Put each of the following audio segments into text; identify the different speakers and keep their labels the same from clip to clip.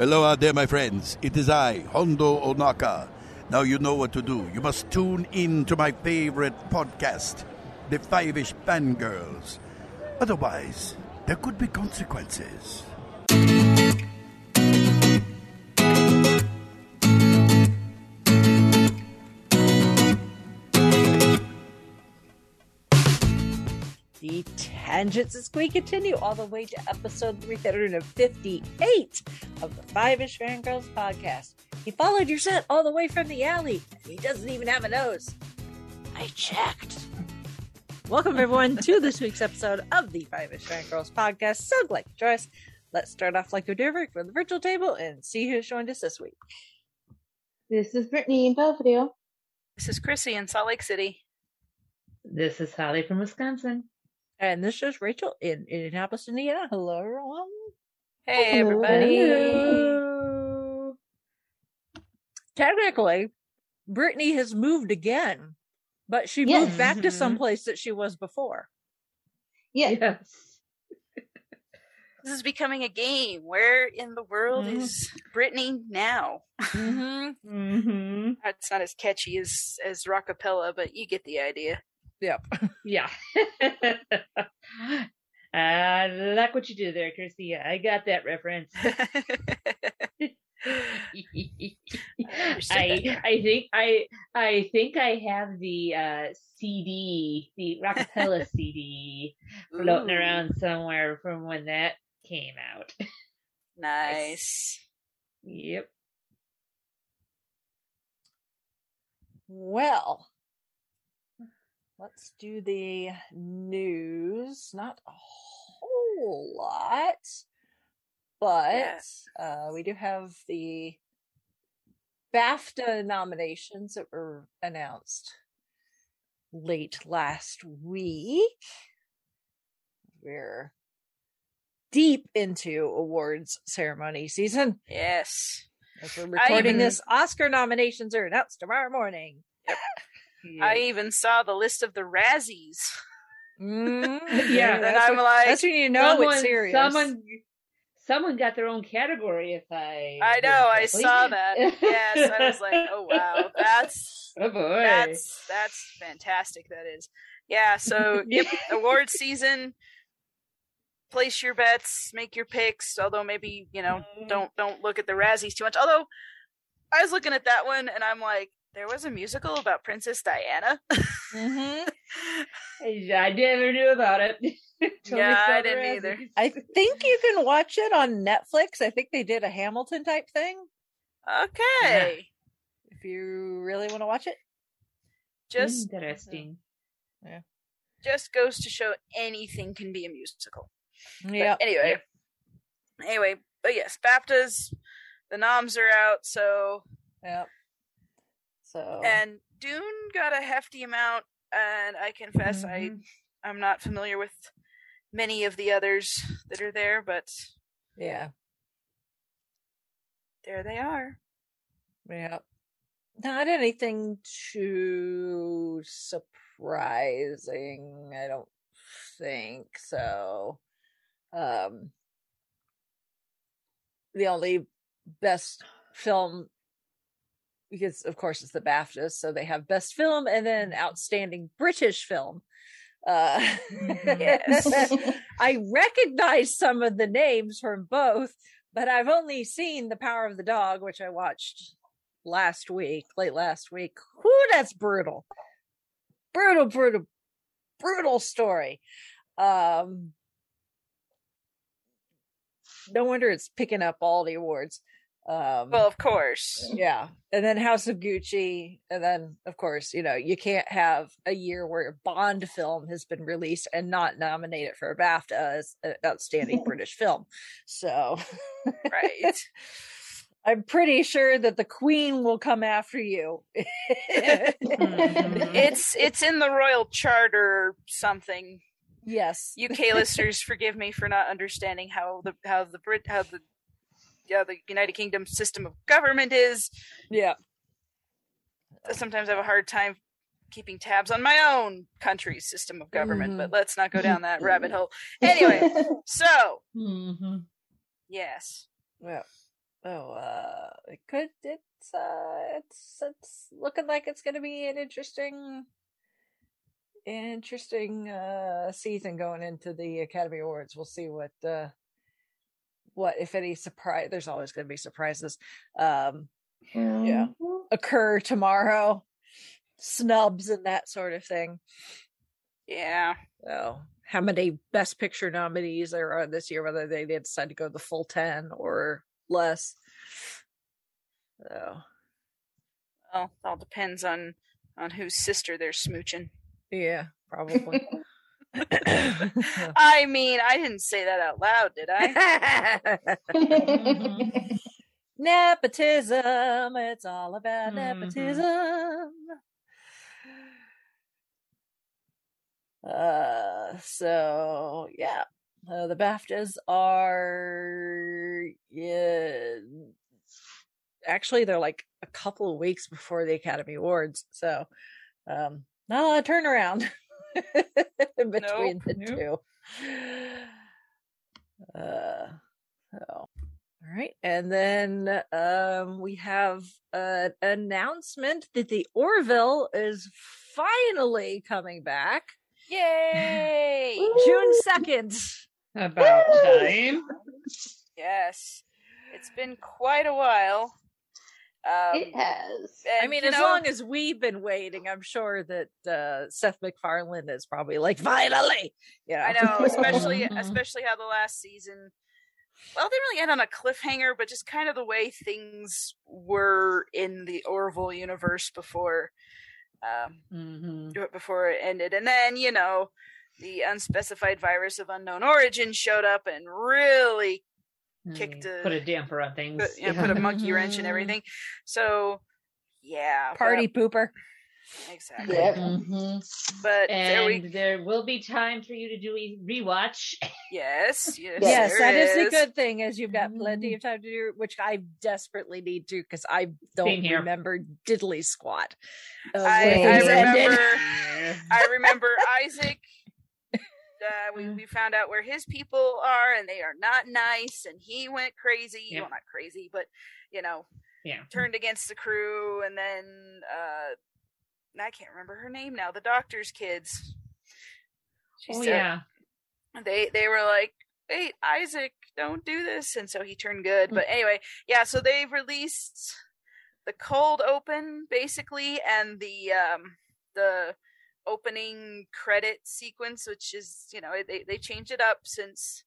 Speaker 1: Hello out there, my friends. It is I, Hondo Ohnaka. Now you know what to do. You must tune in to my favorite podcast, The Five-ish Fangirls. Otherwise, there could be consequences.
Speaker 2: The tangents as we continue all the way to episode 358 of the Five Ish Fangirls podcast. He followed your scent all the way from the alley. He doesn't even have a nose. I checked. Welcome, everyone, to this week's episode of the Five Ish Fangirls podcast. So glad you joined us. Let's start off like we do every for the virtual table and see who's joined us this week.
Speaker 3: This is Brittany in Belvedere.
Speaker 4: This is Chrissy in Salt Lake City.
Speaker 5: This is Holly from Wisconsin.
Speaker 2: And this is Rachel in Indianapolis, Indiana. Hello, everyone.
Speaker 4: Hey,
Speaker 3: Hello.
Speaker 4: everybody.
Speaker 2: Hello. Technically, Brittany has moved again, but she
Speaker 3: Yes.
Speaker 2: moved back to
Speaker 5: Mhm.
Speaker 2: some place that she was before.
Speaker 3: Yeah.
Speaker 5: Yes.
Speaker 4: This is becoming a game. Where in the world
Speaker 2: Mhm.
Speaker 4: is Brittany now?
Speaker 2: Mm-hmm.
Speaker 5: Mm-hmm.
Speaker 4: It's not as catchy as as rockapella, but you get the idea.
Speaker 2: Yep.
Speaker 5: Yeah. I like what you did there, Chrissy. I got that reference. I I think I I think I have the uh CD, the Rockapella CD floating
Speaker 4: Ooh,
Speaker 5: around somewhere from when that came out.
Speaker 4: Nice.
Speaker 5: Yep.
Speaker 2: Well, let's do the news. Not a whole lot, but uh, we do have the BAFTA nominations that were announced late last week. We're deep into awards ceremony season.
Speaker 4: Yes.
Speaker 2: As we're recording
Speaker 4: even-
Speaker 2: this, Oscar nominations are announced tomorrow morning.
Speaker 4: I even saw the list of the Razzies.
Speaker 2: Mm,
Speaker 5: Yeah,
Speaker 4: and
Speaker 2: that's
Speaker 4: I'm
Speaker 2: when-
Speaker 4: like,
Speaker 2: that's when you know
Speaker 5: someone,
Speaker 2: it's serious.
Speaker 5: Someone, someone got their own category. If I,
Speaker 4: I know, I saw that. Yes, I was like, oh wow, that's
Speaker 5: oh boy,
Speaker 4: that's that's fantastic. That is, yeah. So yep, award season. Place your bets, make your picks. Although maybe you know, don't don't look at the Razzies too much. Although I was looking at that one and I'm like, there was a musical about Princess Diana.
Speaker 2: Mhm.
Speaker 5: I never knew about it. Till
Speaker 4: Yeah, I didn't either.
Speaker 5: Razzies.
Speaker 2: I think you can watch it on Netflix. I think they did a Hamilton type thing.
Speaker 4: Okay,
Speaker 2: If you really want to watch it,
Speaker 4: just
Speaker 5: interesting. Yeah.
Speaker 4: Just goes to show anything can be a musical.
Speaker 2: Yeah.
Speaker 4: Anyway, anyway, but yes, BAFTAs, the noms are out. So
Speaker 2: Yep. So
Speaker 4: and Dune got a hefty amount, and I confess I
Speaker 5: Mhm.
Speaker 4: I'm not familiar with many of the others that are there, but
Speaker 2: yeah,
Speaker 4: there they are.
Speaker 2: yeah. Not anything too surprising, I don't think so. Um the only best film because of course it's the BAFTAs, so they have best film and then outstanding British film. Uh
Speaker 4: Yes.
Speaker 2: I recognize some of the names from both, but I've only seen The Power of the Dog, which I watched last week, late last week. Whoo, that's brutal. Brutal, brutal, brutal story. Um no wonder it's picking up all the awards. Um
Speaker 4: Well, of course.
Speaker 2: yeah. And then House of Gucci. And then, of course, you know, you can't have a year where a Bond film has been released and not nominated for a BAFTA as an outstanding British film. So
Speaker 4: Right.
Speaker 2: I'm pretty sure that the Queen will come after you.
Speaker 5: Mhm.
Speaker 4: it's it's in the royal charter something.
Speaker 2: yes.
Speaker 4: UK listeners, forgive me for not understanding how the how the Brit how the yeah the United Kingdom system of government is.
Speaker 2: Yeah.
Speaker 4: Sometimes I have a hard time keeping tabs on my own country's system of government,
Speaker 2: Mhm.
Speaker 4: but let's not go down that rabbit hole. Anyway, so
Speaker 5: Mhm.
Speaker 4: yes,
Speaker 2: Yeah. oh, uh, it could. It's uh, it's it's looking like it's going to be an interesting, interesting uh season going into the Academy Awards. We'll see what uh, what if any surprise. There's always going to be surprises. Um, Yeah. occur tomorrow, snubs and that sort of thing.
Speaker 4: Yeah.
Speaker 2: So, how many Best Picture nominees there are this year? Whether they decide to go the full ten or less. So,
Speaker 4: Well, it all depends on on whose sister they're smooching.
Speaker 2: yeah, probably.
Speaker 4: I mean, I didn't say that out loud, did I?
Speaker 2: nepotism. It's all about
Speaker 5: Mhm.
Speaker 2: nepotism. Uh, so yeah, uh, the BAFTAs are yeah. Actually, they're like a couple of weeks before the Academy Awards, so um, not a lot of turnaround between
Speaker 4: Nope.
Speaker 2: the
Speaker 5: Nope.
Speaker 2: two. Uh, so all right, and then um, we have an announcement that the Orville is finally coming back
Speaker 4: Yay!
Speaker 2: June second.
Speaker 5: About
Speaker 3: Woo!
Speaker 5: time.
Speaker 4: yes, it's been quite a while. Um,
Speaker 3: it has.
Speaker 2: I mean, as
Speaker 4: know,
Speaker 2: long as we've been waiting, I'm sure that uh, Seth MacFarlane is probably like, finally. Yeah,
Speaker 4: I know, especially
Speaker 5: Mhm.
Speaker 4: especially how the last season. Well, they really end on a cliffhanger, but just kind of the way things were in the Orville universe before, um,
Speaker 5: Mm-hmm.
Speaker 4: before it ended, and then you know, the unspecified virus of unknown origin showed up and really Kicked a-
Speaker 5: Put a damper on things.
Speaker 4: put, you know, put a monkey wrench and everything. So, yeah,
Speaker 2: party pooper.
Speaker 4: but- exactly.
Speaker 3: Yep.
Speaker 5: Mhm.
Speaker 4: But there
Speaker 5: And
Speaker 4: we,
Speaker 5: there will be time for you to do a rewatch.
Speaker 4: yes, yes,
Speaker 2: Yes, that is the
Speaker 4: is.
Speaker 2: good thing, as you've got plenty of time to do, which I desperately need to because I don't remember diddly squat.
Speaker 4: I,
Speaker 3: I
Speaker 4: remember. I remember Isaac. Uh, we, we found out where his people are, and they are not nice. And he went crazy.
Speaker 5: Yep.
Speaker 4: Well, not crazy, but you know,
Speaker 5: Yeah.
Speaker 4: turned against the crew. And then uh, I can't remember her name now. The doctor's kids. She
Speaker 5: Oh
Speaker 4: said
Speaker 5: yeah.
Speaker 4: they they were like, "Hey, Isaac, don't do this," and so he turned good.
Speaker 5: Mm.
Speaker 4: But anyway, yeah. So they've released the cold open basically, and the um the opening credit sequence, which is you know they they changed it up since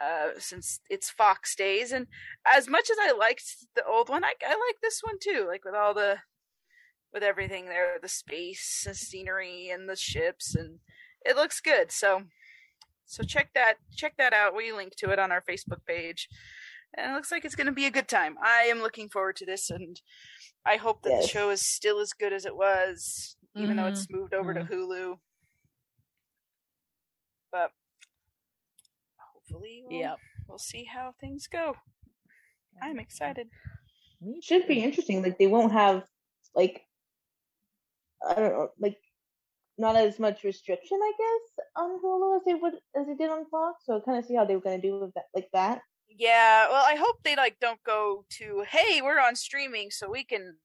Speaker 4: uh since its Fox days, and as much as I liked the old one, I I like this one too. Like with all the with everything there, the space, the scenery, and the ships, and it looks good. So so check that check that out. We link to it on our Facebook page. And it looks like it's going to be a good time. I am looking forward to this, and I hope that the show is still as good as it was, even though
Speaker 2: Mhm.
Speaker 4: it's moved over to Hulu. But hopefully, we'll,
Speaker 2: Yep.
Speaker 4: we'll see how things go. I'm excited.
Speaker 2: Me
Speaker 3: Should be interesting. Like they won't have like I don't know, like not as much restriction, I guess, on Hulu as they would as they did on Fox. So kind of see how they were gonna do with that, like that.
Speaker 4: Yeah, well, I hope they like don't go to hey, we're on streaming, so we can,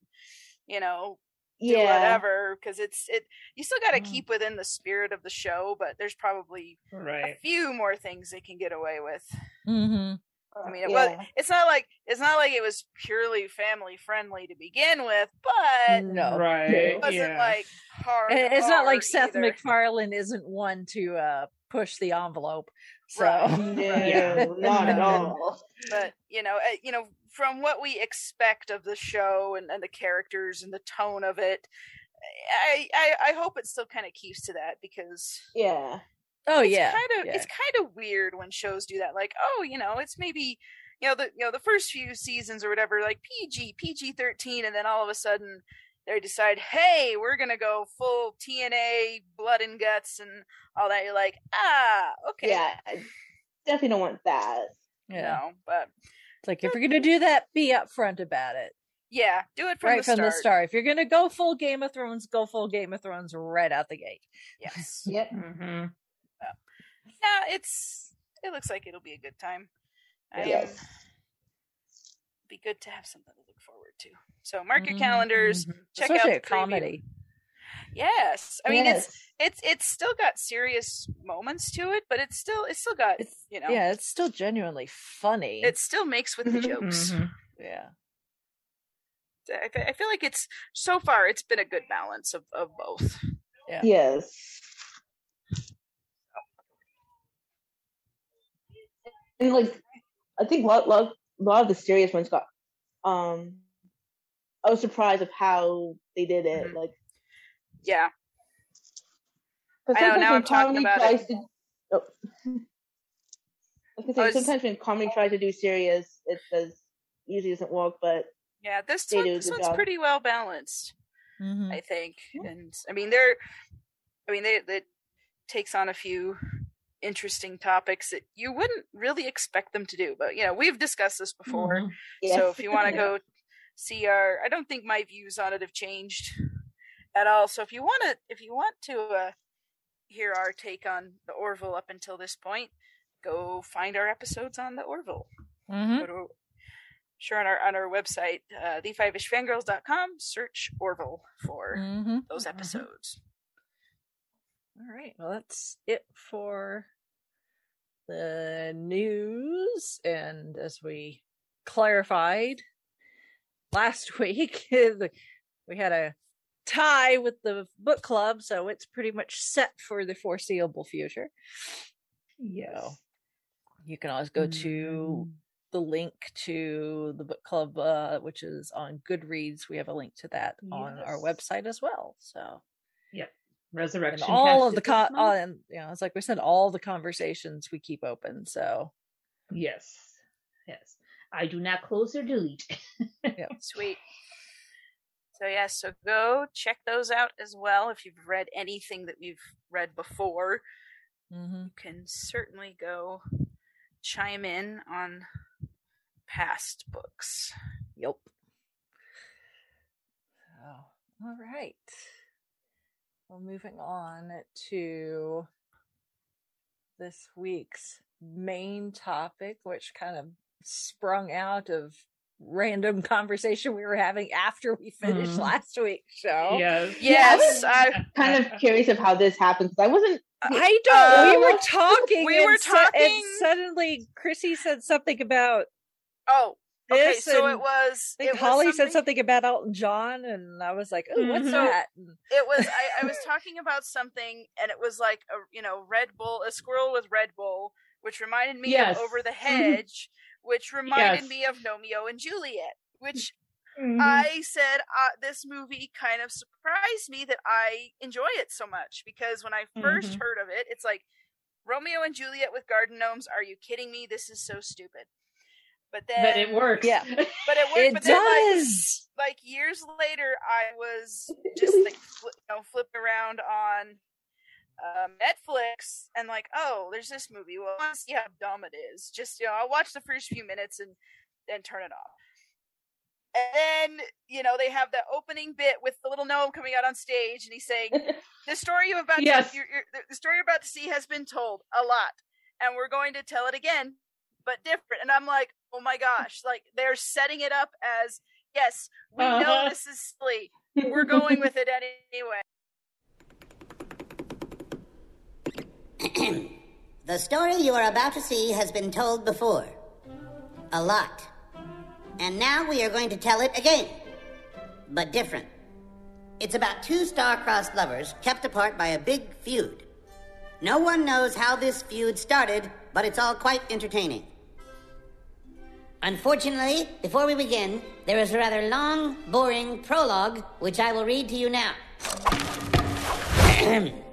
Speaker 4: you know, do
Speaker 3: Yeah,
Speaker 4: whatever because it's it. You still got to
Speaker 5: Mm.
Speaker 4: keep within the spirit of the show, but there's probably
Speaker 5: right.
Speaker 4: a few more things they can get away with.
Speaker 2: mm-hmm.
Speaker 4: I mean, it
Speaker 3: yeah.
Speaker 4: was. It's not like it's not like it was purely family friendly to begin with, but
Speaker 2: No.
Speaker 5: Right.
Speaker 4: it wasn't
Speaker 5: yeah.
Speaker 4: like hard.
Speaker 2: It- It's not like
Speaker 4: hard
Speaker 2: Seth
Speaker 4: either.
Speaker 2: MacFarlane isn't one to uh, push the envelope. So
Speaker 4: Right.
Speaker 3: No,
Speaker 5: Yeah.
Speaker 3: not at all.
Speaker 4: but you know, uh, you know, from what we expect of the show and, and the characters and the tone of it, I I, I hope it still kind of keeps to that because
Speaker 3: Yeah,
Speaker 2: Oh
Speaker 4: it's
Speaker 2: yeah.
Speaker 4: kind of
Speaker 2: yeah.
Speaker 4: it's kind of weird when shows do that. Like, oh, you know, it's maybe you know the you know the first few seasons or whatever, like PG PG thirteen, and then all of a sudden they decide, hey, we're gonna go full TNA, blood and guts, and all that. You're like, ah, okay,
Speaker 3: yeah. I definitely don't want that.
Speaker 4: you
Speaker 2: yeah.
Speaker 4: know, but
Speaker 2: It's like if you're gonna do that, be upfront about it.
Speaker 4: yeah, do it from
Speaker 2: right
Speaker 4: the
Speaker 2: from
Speaker 4: start.
Speaker 2: the start. If you're gonna go full Game of Thrones, go full Game of Thrones right out the gate.
Speaker 4: Yes,
Speaker 3: Yep.
Speaker 5: hmm
Speaker 4: yeah, it's it looks like it'll be a good time. I am
Speaker 3: Yes.
Speaker 4: be good to have something to look forward to. So mark your
Speaker 2: Mhm,
Speaker 4: calendars.
Speaker 2: mhm.
Speaker 4: Check
Speaker 2: Especially
Speaker 4: out
Speaker 2: a
Speaker 4: the preview.
Speaker 2: comedy.
Speaker 4: Yes, I mean it's
Speaker 3: Yes.
Speaker 4: it's it's still got serious moments to it, but it's still it's still got
Speaker 2: It's
Speaker 4: you know
Speaker 2: yeah, it's still genuinely funny.
Speaker 4: it still makes with the
Speaker 3: Mhm,
Speaker 4: jokes.
Speaker 5: Mhm.
Speaker 2: yeah.
Speaker 4: I, fe- I feel like it's so far it's been a good balance of, of both.
Speaker 3: Yes. And like, I think a lot, lot, a lot of the serious ones got. Um, I was surprised of how they did it.
Speaker 4: Mhm.
Speaker 3: Like,
Speaker 4: Yeah,
Speaker 3: because
Speaker 4: I know,
Speaker 3: sometimes
Speaker 4: now
Speaker 3: when
Speaker 4: I'm talking
Speaker 3: comedy
Speaker 4: about
Speaker 3: tries
Speaker 4: it.
Speaker 3: to. Oh. I was say
Speaker 4: I was-
Speaker 3: sometimes when comedy tries to do serious, it does usually doesn't work. But
Speaker 4: yeah. This
Speaker 3: They
Speaker 4: one, this one's
Speaker 3: job.
Speaker 4: pretty well balanced,
Speaker 2: Mhm.
Speaker 4: I think.
Speaker 3: Yeah.
Speaker 4: And I mean, they're, I mean, they it takes on a few interesting topics that you wouldn't really expect them to do. But you know, we've discussed this before.
Speaker 5: Mhm.
Speaker 3: yeah.
Speaker 4: So if you want to
Speaker 5: Yeah.
Speaker 4: go see our, I don't think my views on it have changed at all. So if you want to, if you want to uh, hear our take on the Orville up until this point, go find our episodes on the Orville.
Speaker 2: Mhm.
Speaker 4: Go to sure on our on our website, uh, the5ishfangirls.com. Search Orville for
Speaker 2: Mhm.
Speaker 4: those
Speaker 5: Mhm.
Speaker 4: episodes.
Speaker 2: All right. Well, that's it for the news. And as we clarified last week, we had a tie with the book club, so it's pretty much set for the foreseeable future.
Speaker 5: Yes.
Speaker 2: You can always go to the link to the book club, uh, which is on Goodreads. We have a link to that on our website as well. So and
Speaker 5: Resurrection.
Speaker 2: all of the
Speaker 5: it this
Speaker 2: con,
Speaker 5: month?
Speaker 2: uh, and you know, it's like we said, all the conversations we keep open. So
Speaker 5: Yes. Yes. I do not close or delete.
Speaker 4: Yeah, sweet. So yeah, so go check those out as well. If you've read anything that we've read before,
Speaker 2: mhm.
Speaker 4: you can certainly go chime in on past books.
Speaker 2: yep. So, all right. Well, moving on to this week's main topic, which kind of sprung out of random conversation we were having after we finished
Speaker 5: Mhm.
Speaker 2: last week's show.
Speaker 5: Yes.
Speaker 4: Yes, I, am
Speaker 3: kind of curious of how this happened because I wasn't.
Speaker 2: I don't. we
Speaker 4: Uh,
Speaker 2: were talking.
Speaker 4: we were
Speaker 2: and su- and
Speaker 4: talking-
Speaker 2: suddenly, Chrissy said something about
Speaker 4: oh, okay.
Speaker 2: this.
Speaker 4: So it was.
Speaker 2: I think
Speaker 4: it was
Speaker 2: Holly said something about Elton John, and I was like, "Oh, what's
Speaker 5: Mhm.
Speaker 2: that?"
Speaker 4: It was. I, I was talking about something, and it was like a you know Red Bull, a squirrel with Red Bull, which reminded me
Speaker 5: Yes.
Speaker 4: of Over the Hedge, which reminded
Speaker 5: Yes.
Speaker 4: me of Romeo and Juliet, which
Speaker 5: Mhm.
Speaker 4: I said uh, this movie kind of surprised me that I enjoy it so much because when I 1st
Speaker 5: Mhm.
Speaker 4: heard of it, it's like Romeo and Juliet with garden gnomes. Are you kidding me? This is so stupid. But then,
Speaker 5: but it works.
Speaker 2: Yeah.
Speaker 4: But it works.
Speaker 2: it
Speaker 4: but then, like,
Speaker 2: does.
Speaker 4: like years later, I was just like fli you know flipping around on um, Netflix and like, oh, there's this movie. Well, I want to see how dumb it is. Just you know, I'll watch the first few minutes and then turn it off. And then you know they have the opening bit with the little gnome coming out on stage and he's saying, "The story you're about
Speaker 5: Yes.
Speaker 4: to you're, you're, the story you're about to see has been told a lot, and we're going to tell it again, but different." And I'm like, "Oh my gosh!" Like they're setting it up as yes, we know
Speaker 5: Uh-huh.
Speaker 4: this is silly. We're going with it anyway.
Speaker 6: The story you are about to see has been told before. A lot. And now we are going to tell it again. But different. It's about two star-crossed lovers kept apart by a big feud. No one knows how this feud started, but it's all quite entertaining. Unfortunately, before we begin, there is a rather long, boring prologue, which I will read to you now.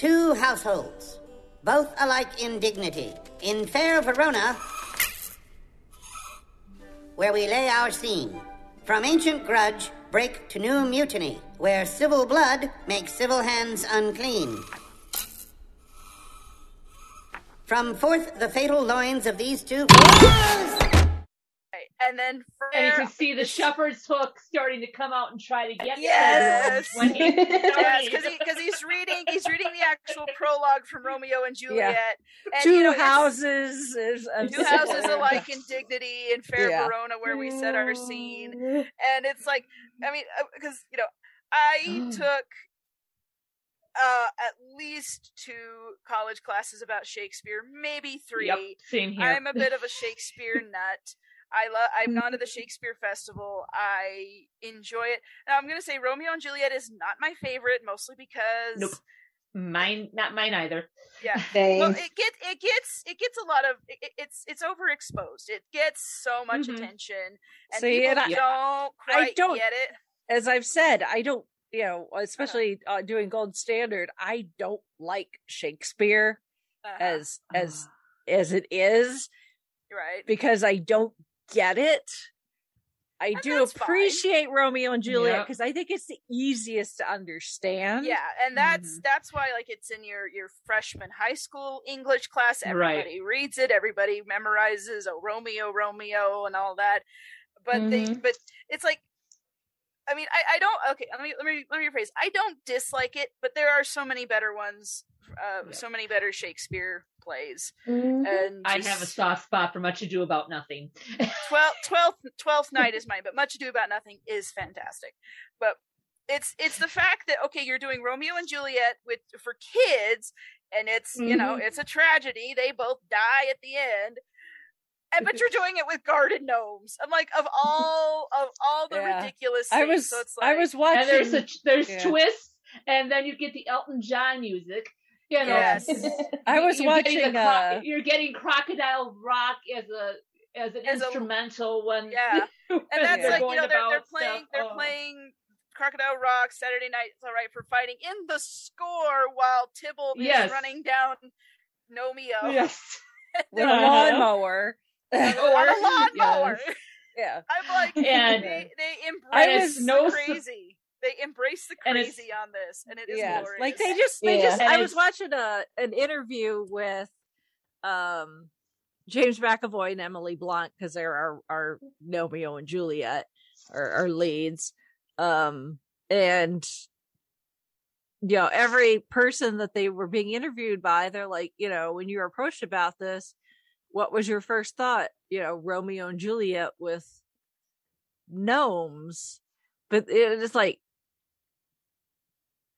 Speaker 6: Two households, both alike in dignity. In fair Verona, where we lay our scene. From ancient grudge, break to new mutiny, where civil blood makes civil hands unclean. From forth the fatal loins of these two.
Speaker 4: Right. and then Frere,
Speaker 5: And you can see the shepherd's hook starting to come out and try to get
Speaker 4: Yes.
Speaker 5: to him when he-
Speaker 4: Yes, because he's reading he's reading the actual prologue from Romeo and Juliet. And,
Speaker 2: Two
Speaker 4: you know,
Speaker 2: houses is of
Speaker 4: two houses alike in dignity in fair
Speaker 2: Yeah.
Speaker 4: Verona, where we set our scene. Mm. And it's like, I mean, uh, because you know, I mm. took uh at least two college classes about Shakespeare, maybe three.
Speaker 5: Yep, same here.
Speaker 4: I'm a bit of a Shakespeare nut. I love. I've gone to the Shakespeare Festival. I enjoy it. Now I'm gonna say Romeo and Juliet is not my favorite, mostly because
Speaker 5: Nope. Mine, not mine either.
Speaker 4: yeah.
Speaker 3: Same.
Speaker 4: Well, it gets it gets it gets a lot of it, it- it's it's overexposed. It gets so much
Speaker 5: Mhm.
Speaker 4: attention, and
Speaker 2: See,
Speaker 4: people
Speaker 2: and I-
Speaker 4: don't quite
Speaker 2: don't-
Speaker 4: get it.
Speaker 2: As I've said, I don't, you know, especially uh, doing Gold Standard, I don't like Shakespeare
Speaker 4: Uh-huh.
Speaker 2: as as as it is
Speaker 4: right.
Speaker 2: because I don't get it. I
Speaker 4: And
Speaker 2: do
Speaker 4: that's fine.
Speaker 2: appreciate Romeo and Juliet
Speaker 5: Yep.
Speaker 2: because I think it's the easiest to understand.
Speaker 4: Yeah, and that's
Speaker 2: Mm-hmm.
Speaker 4: that's why like it's in your your freshman high school English class.
Speaker 5: Right.
Speaker 4: Everybody reads it. Everybody memorizes oh Romeo, Romeo, and all that. But they
Speaker 5: Mhm.
Speaker 4: but it's like. I mean, I, I don't. Okay, let me let me let me rephrase. I don't dislike it, but there are so many better ones, uh,
Speaker 5: Yeah.
Speaker 4: so many better Shakespeare plays,
Speaker 3: Mhm.
Speaker 4: and
Speaker 5: I have a soft spot for Much Ado About Nothing.
Speaker 4: 12th, 12th, 12th night is mine, but Much Ado About Nothing is fantastic. But it's it's the fact that okay, you're doing Romeo and Juliet with for kids, and it's you know
Speaker 5: Mhm.
Speaker 4: it's a tragedy. They both die at the end. And but you're doing it with garden gnomes. I'm like, of all of all the
Speaker 2: Yeah.
Speaker 4: ridiculous
Speaker 2: I was
Speaker 4: so it's
Speaker 2: I was watching.
Speaker 5: and there's a there's
Speaker 2: Yeah.
Speaker 5: twists, and then you get the Elton John music. You know,
Speaker 4: Yes.
Speaker 2: I was
Speaker 5: you're getting
Speaker 2: watching.
Speaker 5: the cro-
Speaker 2: Uh,
Speaker 5: you're getting Crocodile Rock as a as an
Speaker 4: As a-
Speaker 5: instrumental when
Speaker 4: Yeah. and that's like you know they're, they're playing
Speaker 5: stuff.
Speaker 4: they're
Speaker 5: Oh.
Speaker 4: playing Crocodile Rock Saturday Night It's All Right for fighting in the score while Tybalt
Speaker 5: Yes.
Speaker 4: is running down Gnomeo.
Speaker 5: Yes.
Speaker 2: with a Lawnmower.
Speaker 4: a lawnmower.
Speaker 5: Yes.
Speaker 2: yeah.
Speaker 4: I'm like,
Speaker 5: And-
Speaker 4: they, they
Speaker 2: I
Speaker 4: embrace
Speaker 2: was-
Speaker 4: the
Speaker 5: no-
Speaker 4: crazy. They embrace the crazy on this, and it is
Speaker 2: yeah.
Speaker 4: glorious.
Speaker 2: Like they just they
Speaker 3: Yeah.
Speaker 2: just
Speaker 5: And
Speaker 2: I was watching a an interview with um James McAvoy and Emily Blunt because they're our our Romeo and Juliet our, our leads. Um and you know, every person that they were being interviewed by, they're like, you know, when you were approached about this, what was your first thought? You know, Romeo and Juliet with gnomes. But it is like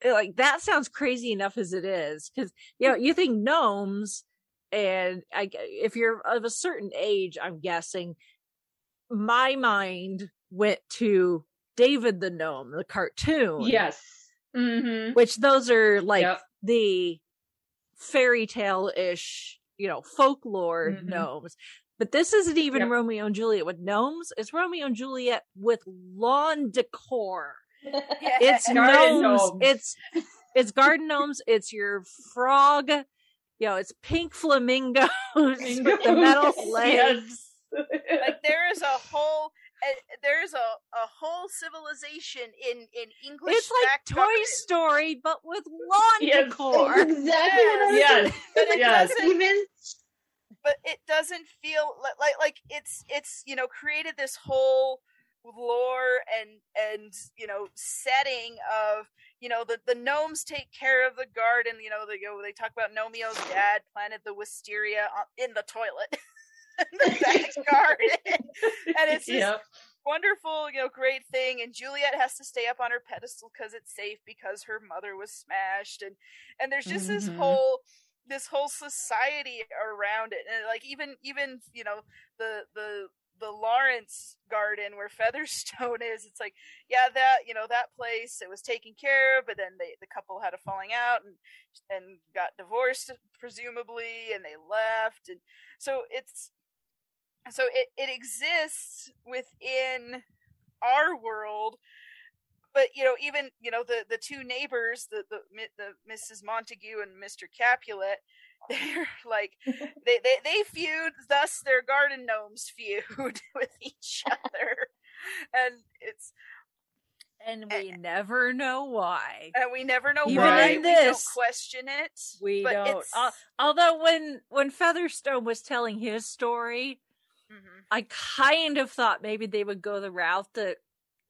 Speaker 2: it- like that sounds crazy enough as it is because you know you think gnomes and I, if you're of a certain age i'm guessing my mind went to david the gnome the cartoon
Speaker 5: Yes. Mm-hmm.
Speaker 2: which those are like
Speaker 5: Yep.
Speaker 2: the fairy tale ish you know folklore
Speaker 5: Mhm.
Speaker 2: gnomes but this isn't even
Speaker 5: Yep.
Speaker 2: romeo and juliet with gnomes it's romeo and juliet with lawn decor it's gnomes.
Speaker 5: gnomes.
Speaker 2: It's it's garden gnomes. It's your frog. You know, it's pink flamingos with the metal legs.
Speaker 5: Yes.
Speaker 4: like there is a whole uh, there is a, a whole civilization in in English.
Speaker 2: It's like Toy
Speaker 4: government,
Speaker 2: Story, but with lawn
Speaker 5: Yes.
Speaker 2: decor.
Speaker 3: That's exactly what I
Speaker 5: Yes.
Speaker 4: but it
Speaker 5: Yes.
Speaker 4: doesn't
Speaker 3: Even
Speaker 4: but it doesn't feel like, like like it's it's you know created this whole lore and and you know setting of you know the the gnomes take care of the garden you know they go they talk about Gnomeo's dad planted the wisteria in the toilet in the back garden and it's this
Speaker 5: Yep.
Speaker 4: wonderful you know great thing. And Juliet has to stay up on her pedestal because it's safe because her mother was smashed. And and there's just this
Speaker 5: Mhm.
Speaker 4: whole this whole society around it. And like even even you know the the the Lawrence garden where Featherstone is it's like yeah that you know that place it was taken care of but then they the couple had a falling out and and got divorced presumably and they left. And so it's so it it exists within our world but you know even you know the the two neighbors the the the mrs montague and mr capulet they're like they, they they feud thus their garden gnomes feud with each other and it's
Speaker 2: And we never know why.
Speaker 4: and we never know
Speaker 2: Even
Speaker 4: why
Speaker 5: in
Speaker 4: we
Speaker 2: this,
Speaker 4: don't question it
Speaker 2: We
Speaker 4: but
Speaker 2: don't. although when when Featherstone was telling his story,
Speaker 4: Mhm.
Speaker 2: I kind of thought maybe they would go the route that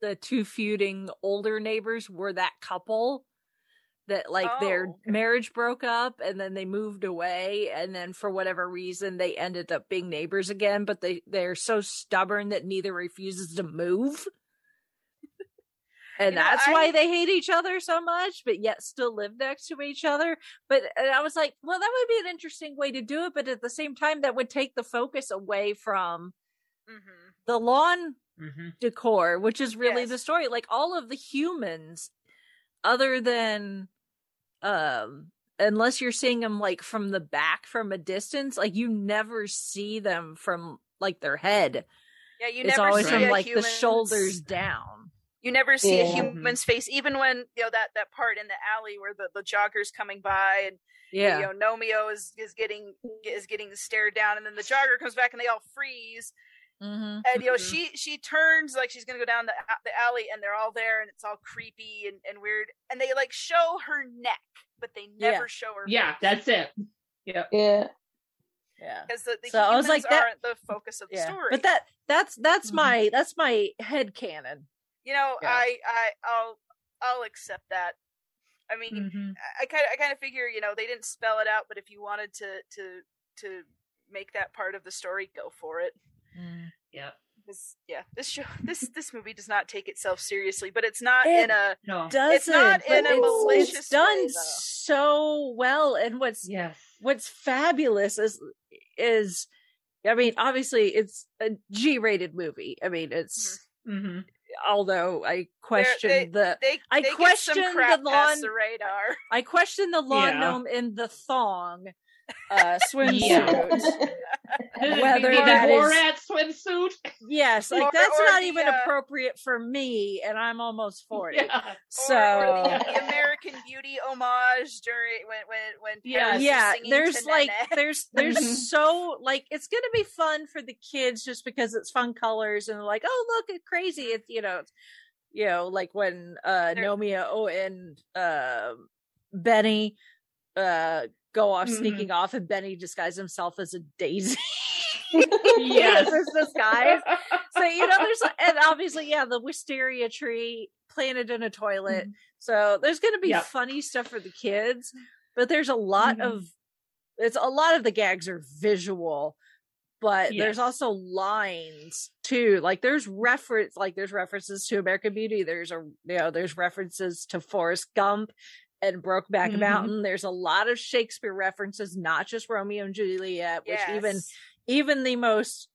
Speaker 2: the two feuding older neighbors were that couple that like their
Speaker 4: Oh.
Speaker 2: marriage broke up and then they moved away and then for whatever reason they ended up being neighbors again but they they're so stubborn that neither refuses to move and
Speaker 4: You know,
Speaker 2: that's why they hate each other so much but yet still live next to each other but and i was like well that would be an interesting way to do it but at the same time that would take the focus away from
Speaker 4: Mhm.
Speaker 2: the lawn
Speaker 5: hmm
Speaker 2: decor, which is really the story. Like all of the humans, other than um unless you're seeing them like from the back from a distance, like you never see them from like their head.
Speaker 4: Yeah, you
Speaker 2: it's
Speaker 4: never
Speaker 2: always
Speaker 4: see
Speaker 2: from
Speaker 4: a
Speaker 2: like the shoulders down.
Speaker 4: You never see a human's face, even when you know that that part in the alley where the the jogger's coming by and
Speaker 2: Yeah.
Speaker 4: you know Gnomeo is is getting is getting stared down, and then the jogger comes back and they all freeze,
Speaker 2: hmm
Speaker 4: and you know
Speaker 5: Mhm.
Speaker 4: she she turns like she's gonna go down the the alley, and they're all there, and it's all creepy and, and weird, and they like show her neck, but they
Speaker 2: Yeah.
Speaker 4: never show her.
Speaker 5: Yeah, that's it. Yep.
Speaker 3: Yeah.
Speaker 2: Yeah.
Speaker 4: because the, the
Speaker 2: So I was
Speaker 4: humans
Speaker 2: like, that-
Speaker 4: aren't the focus of the
Speaker 2: Yeah.
Speaker 4: story.
Speaker 2: But that that's that's
Speaker 5: Mhm.
Speaker 2: my that's my head canon.
Speaker 4: You know,
Speaker 2: Yeah.
Speaker 4: I I I'll I'll accept that. I mean,
Speaker 5: Mhm.
Speaker 4: I kind of I kind of figure you know they didn't spell it out, but if you wanted to to to make that part of the story, go for it.
Speaker 5: Yeah.
Speaker 4: This yeah, this show this this movie does not take itself seriously, but it's not
Speaker 2: It-
Speaker 4: in a
Speaker 5: No.
Speaker 2: Doesn't
Speaker 4: not in a
Speaker 2: it's,
Speaker 4: malicious
Speaker 2: it's done
Speaker 4: way,
Speaker 2: so well and what's
Speaker 5: Yes.
Speaker 2: what's fabulous is is I mean, obviously it's a G rated movie. I mean, it's
Speaker 5: hmm
Speaker 2: although I question the
Speaker 4: they
Speaker 2: I
Speaker 4: they get
Speaker 2: question the
Speaker 4: crap
Speaker 2: lawn-
Speaker 4: the radar.
Speaker 2: I question the lawn
Speaker 5: Yeah.
Speaker 2: gnome in the thong uh swimsuit.
Speaker 5: Yeah.
Speaker 2: Whether
Speaker 5: the
Speaker 2: that is-
Speaker 5: Borat swimsuit.
Speaker 2: Yes, like
Speaker 4: Or-
Speaker 2: that's
Speaker 4: or
Speaker 2: not
Speaker 4: the,
Speaker 2: even
Speaker 4: uh,
Speaker 2: appropriate for me, and I'm almost forty.
Speaker 5: Yeah.
Speaker 2: So
Speaker 4: or, or the, the American Beauty homage during when when when
Speaker 5: Yes.
Speaker 4: Paris is
Speaker 2: yeah there's like
Speaker 4: Nanette.
Speaker 2: there's there's
Speaker 5: Mhm.
Speaker 2: so like it's gonna be fun for the kids just because it's fun colors and like oh look it's crazy it's you know it's, you know like when uh nomia oh and uh benny uh go off
Speaker 5: Mhm.
Speaker 2: sneaking off and benny disguises himself as a daisy
Speaker 5: Yes.
Speaker 2: Disguise so you know there's and obviously yeah the wisteria tree planted in a toilet so there's going to be
Speaker 5: Yep.
Speaker 2: funny stuff for the kids but there's a lot
Speaker 5: Mhm.
Speaker 2: of it's a lot of the gags are visual but
Speaker 5: Yes.
Speaker 2: there's also lines too like there's reference like there's references to american beauty there's a you know there's references to forrest gump and brokeback
Speaker 5: Mhm.
Speaker 2: mountain there's a lot of shakespeare references not just romeo and juliet which even
Speaker 4: Yes.
Speaker 2: even the most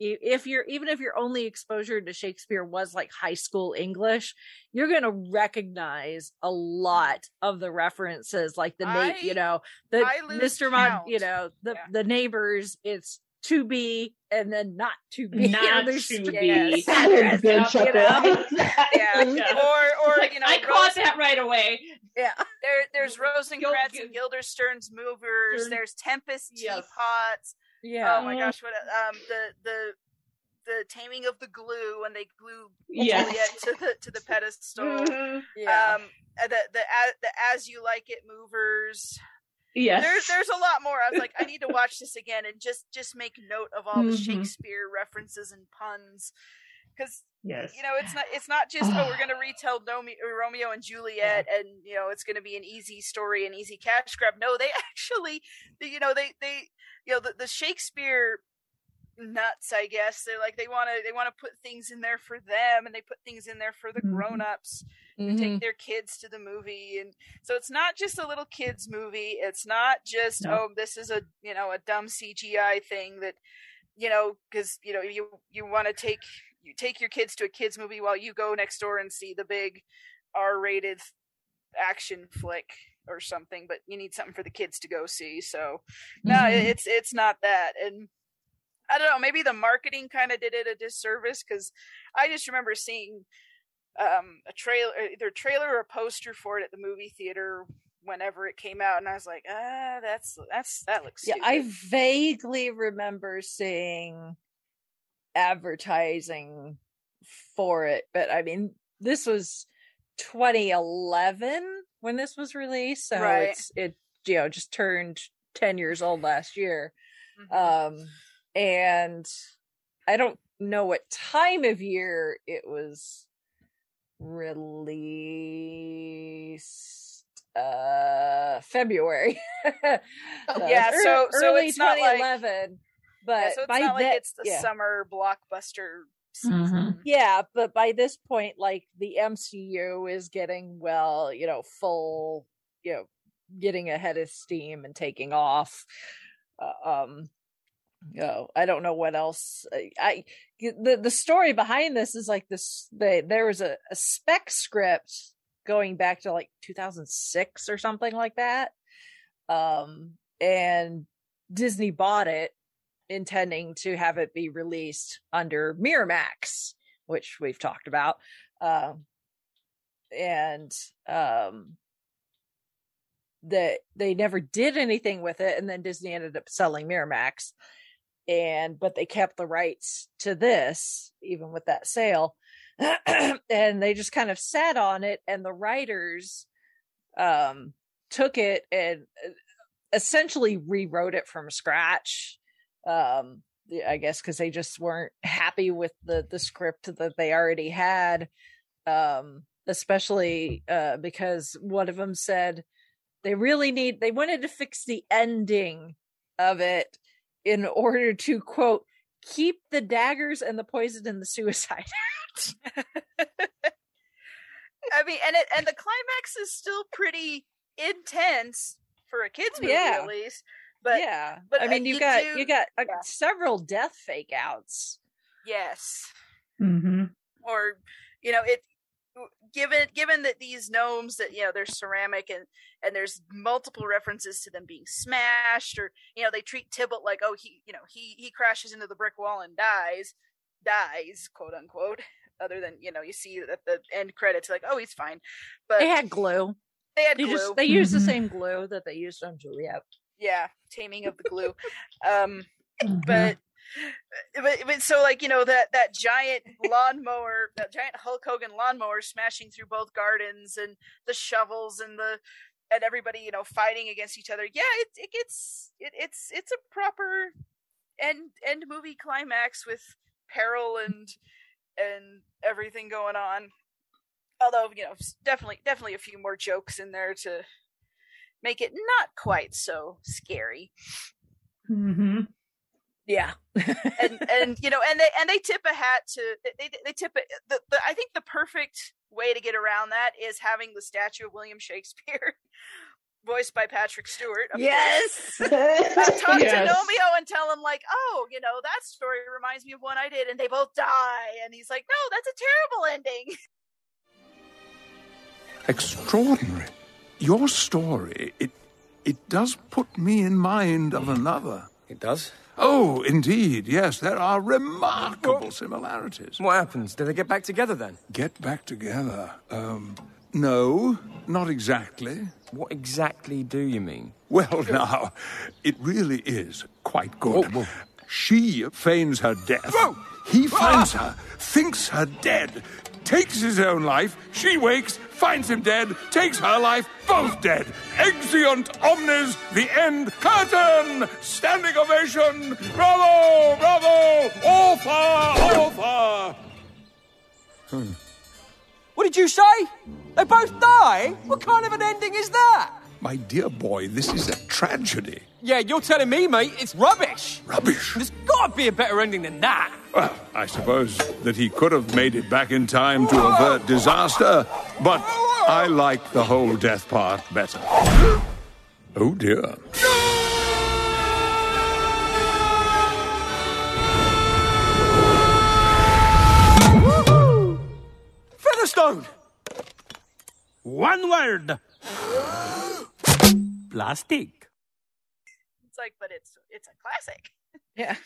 Speaker 2: if you're even if your only exposure to shakespeare was like high school english you're going to recognize a lot of the references like the na- you know the mr Mon- you know the
Speaker 4: Yeah.
Speaker 2: the neighbors it's to be and then not to be
Speaker 5: Not
Speaker 2: There's
Speaker 5: to
Speaker 2: st-
Speaker 5: be.
Speaker 4: Yes.
Speaker 3: That is good
Speaker 2: You know?
Speaker 4: yeah,
Speaker 5: Yeah.
Speaker 4: or or
Speaker 5: Like,
Speaker 4: you know
Speaker 5: I caught
Speaker 4: Rose-
Speaker 5: that right away.
Speaker 2: yeah
Speaker 4: There, there's Rosencrantz
Speaker 5: Gil-
Speaker 4: and Guildenstern's movers.
Speaker 5: Stern-
Speaker 4: There's Tempest
Speaker 5: Yes.
Speaker 4: teapots.
Speaker 2: yeah
Speaker 4: Oh my gosh, what um the the the taming of the glue when they glue
Speaker 5: Yes.
Speaker 4: Juliet to the to the pedestal.
Speaker 5: Mhm.
Speaker 2: yeah
Speaker 4: Um, the the a- the as you like it movers.
Speaker 5: Yes.
Speaker 4: There's there's a lot more. I was like, I need to watch this again and just just make note of all the
Speaker 5: Mhm.
Speaker 4: Shakespeare references and puns, because
Speaker 5: yes.
Speaker 4: you know it's not it's not just oh we're gonna retell Romeo and Juliet and you know it's gonna be an easy story an easy cash grab. No, they actually you know they they you know the, the Shakespeare nuts I guess they're like they want to they want to put things in there for them and they put things in there for the
Speaker 5: Mhm.
Speaker 4: grown ups
Speaker 2: Mhm.
Speaker 4: take their kids to the movie and so it's not just a little kids movie it's not just
Speaker 5: No.
Speaker 4: oh this is a you know a dumb cgi thing that you know because you know you you want to take you take your kids to a kids movie while you go next door and see the big r-rated action flick or something but you need something for the kids to go see so no
Speaker 5: Mhm.
Speaker 4: it's it's not that and i don't know maybe the marketing kind of did it a disservice because i just remember seeing um a trailer either a trailer or a poster for it at the movie theater whenever it came out and i was like ah that's that's that looks
Speaker 2: yeah i vaguely remember seeing advertising for it but i mean this was 2011 when this was released so
Speaker 4: Right.
Speaker 2: it's it you know just turned 10 years old last year
Speaker 4: Mhm.
Speaker 2: um and I don't know what time of year it was released. Uh, February.
Speaker 4: Oh, yeah,
Speaker 2: ear-
Speaker 4: so- so
Speaker 2: early
Speaker 4: it's not like-
Speaker 2: 2011. but
Speaker 4: Yeah, so it's
Speaker 2: by
Speaker 4: not like
Speaker 2: that-
Speaker 4: it's the
Speaker 2: yeah.
Speaker 4: summer blockbuster season.
Speaker 5: Mhm.
Speaker 2: Yeah, but by this point, like the MCU is getting well, you know, full, you know, getting ahead of steam and taking off. Uh, um, know, I don't know what else. I, I the the story behind this is like this. They there was a, a spec script going back to like 2006 or something like that. Um, and Disney bought it intending to have it be released under Miramax, which we've talked about. Um, and um, that they never did anything with it, and then Disney ended up selling Miramax. And but they kept the rights to this, even with that sale, and they just kind of sat on it. And the writers um, took it and uh, essentially rewrote it from scratch um i guess because they just weren't happy with the the script that they already had um especially uh because one of them said they really need they wanted to fix the ending of it in order to quote keep the daggers and the poison and the suicide out
Speaker 4: I mean, and it and the climax is still pretty intense for a kids movie,
Speaker 2: Yeah.
Speaker 4: at least. But
Speaker 2: yeah
Speaker 4: but,
Speaker 2: i mean you
Speaker 4: you
Speaker 2: got
Speaker 4: do-
Speaker 2: you got uh,
Speaker 4: yeah.
Speaker 2: several death fake outs
Speaker 4: yes,
Speaker 5: Mhm.
Speaker 4: or you know, it given given that these gnomes that you know they're ceramic and and there's multiple references to them being smashed, or you know they treat Tybalt like oh he you know he he crashes into the brick wall and dies dies quote unquote. Other than you know you see at the end credits like oh he's fine, but
Speaker 2: they had glue
Speaker 4: they had
Speaker 2: they
Speaker 4: glue.
Speaker 2: just they used the
Speaker 5: Mhm.
Speaker 2: same glue that they used on juliet
Speaker 4: yeah taming of the glue um
Speaker 5: Mhm.
Speaker 4: but but, but so like you know that that giant lawnmower that giant hulk hogan lawnmower smashing through both gardens and the shovels and the and everybody you know fighting against each other. Yeah it, it gets it, it's it's a proper end end movie climax with peril and and everything going on. Although you know definitely definitely a few more jokes in there to make it not quite so scary.
Speaker 5: Mhm.
Speaker 2: Yeah
Speaker 4: and and you know and they and they tip a hat to they they tip it the, the i think the perfect way to get around that is having the statue of william shakespeare voiced by patrick stewart yes. course. Talk to
Speaker 5: Yes.
Speaker 4: Gnomeo and tell him like, oh, you know, that story reminds me of one I did, and they both die, and he's like, no, that's a terrible ending.
Speaker 7: Extraordinary. Your story, it it does put me in mind of mm. another.
Speaker 8: It does.
Speaker 7: Oh, indeed, yes, there are remarkable similarities.
Speaker 8: What happens? Do they get back together then?
Speaker 7: Get back together. Um, no, not exactly.
Speaker 8: What exactly do you mean?
Speaker 7: Well, now, it really is quite good.
Speaker 8: Whoa, whoa.
Speaker 7: She feigns her death. He finds her, thinks her dead, takes his own life. She wakes, finds him dead, takes her life, both dead. Exeunt omnes, the end. Curtain! Standing ovation! Bravo! Bravo! Author! Author!
Speaker 8: What did you say? They both die? What kind of an ending is that?
Speaker 7: My dear boy, this is a tragedy.
Speaker 8: Yeah, you're telling me, mate, it's rubbish.
Speaker 7: Rubbish.
Speaker 8: There's got to be a better ending than that.
Speaker 7: Well, I suppose that he could have made it back in time to avert disaster, but I like the whole death part better. Oh dear.
Speaker 8: Featherstone!
Speaker 9: One word. Plastic.
Speaker 4: It's like, but it's it's a classic.
Speaker 2: Yeah.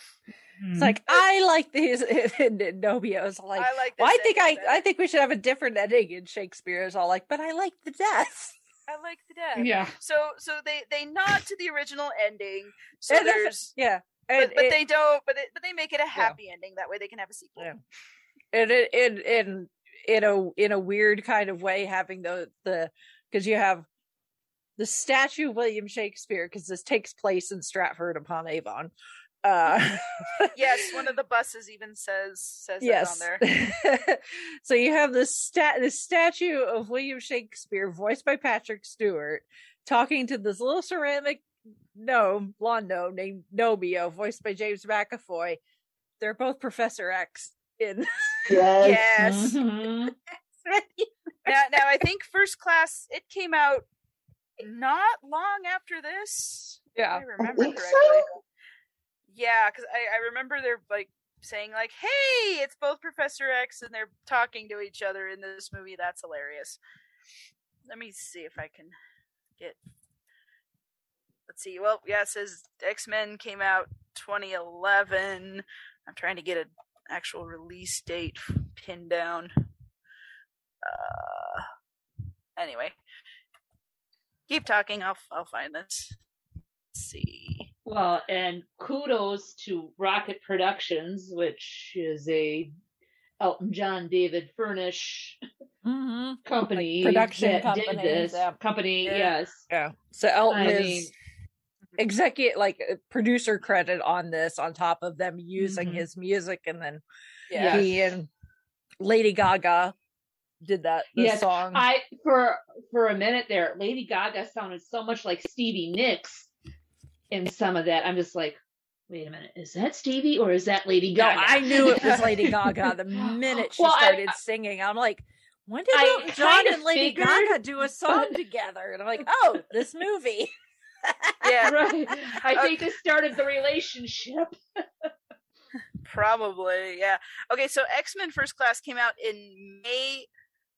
Speaker 2: It's like I like these and Gnomeo's like,
Speaker 4: I like
Speaker 2: well, I think I
Speaker 4: better."
Speaker 2: I think we should have a different ending and Shakespeare is all like, but I like the death.
Speaker 4: I like the death.
Speaker 5: Yeah.
Speaker 4: So so they they nod to the original ending. So
Speaker 2: And
Speaker 4: there's
Speaker 2: yeah.
Speaker 4: but,
Speaker 2: And
Speaker 4: but
Speaker 2: it-
Speaker 4: they don't but they, but they make it a happy ending that way they can have a sequel.
Speaker 2: Yeah. and it in in in a in a weird kind of way having the the because you have the statue of William Shakespeare because this takes place in Stratford upon Avon, Uh,
Speaker 4: yes, one of the buses even says says
Speaker 2: yes.
Speaker 4: on there.
Speaker 2: so you have this stat this statue of William Shakespeare, voiced by Patrick Stewart, talking to this little ceramic gnome, blonde gnome named Gnomeo, voiced by James McAvoy. They're both Professor X in
Speaker 3: Yes.
Speaker 4: Yes.
Speaker 5: Mhm.
Speaker 4: now, now I think First Class it came out not long after this.
Speaker 2: Yeah.
Speaker 4: I remember
Speaker 3: think
Speaker 4: correctly.
Speaker 3: so.
Speaker 4: Yeah, because I, I remember they're like saying like, "Hey, it's both Professor X," and they're talking to each other in this movie. That's hilarious. Let me see if I can get. Let's see. Well, yeah, it says X Men came out 2011. I'm trying to get an actual release date pinned down. Uh, anyway, keep talking. I'll I'll find this. Let's see.
Speaker 5: Well, and kudos to Rocket Productions, which is a Elton John David Furnish
Speaker 2: Mm-hmm.
Speaker 5: company
Speaker 2: production
Speaker 5: that
Speaker 2: company,
Speaker 5: did this
Speaker 2: yeah.
Speaker 5: company.
Speaker 4: Yeah.
Speaker 5: Yes,
Speaker 2: Yeah. So Elton
Speaker 5: I
Speaker 2: is
Speaker 5: mean-
Speaker 2: executive like uh, producer credit on this on top of them using
Speaker 5: Mhm.
Speaker 2: his music and then
Speaker 4: Yeah.
Speaker 2: he and Lady Gaga did that this
Speaker 5: Yes,
Speaker 2: song.
Speaker 5: I for for a minute there, Lady Gaga sounded so much like Stevie Nicks in some of that. I'm just like, wait a minute, is that Stevie or is that Lady
Speaker 2: No,
Speaker 5: Gaga?
Speaker 2: I knew it was Lady Gaga the minute she
Speaker 5: Well, I-
Speaker 2: started singing. I'm like, when did
Speaker 5: I
Speaker 2: John and Lady
Speaker 5: figured,
Speaker 2: Gaga do a song together? And I'm like, oh, this movie.
Speaker 4: Yeah,
Speaker 5: right. I think this started the relationship.
Speaker 4: Probably, yeah. Okay, so X Men First Class came out in May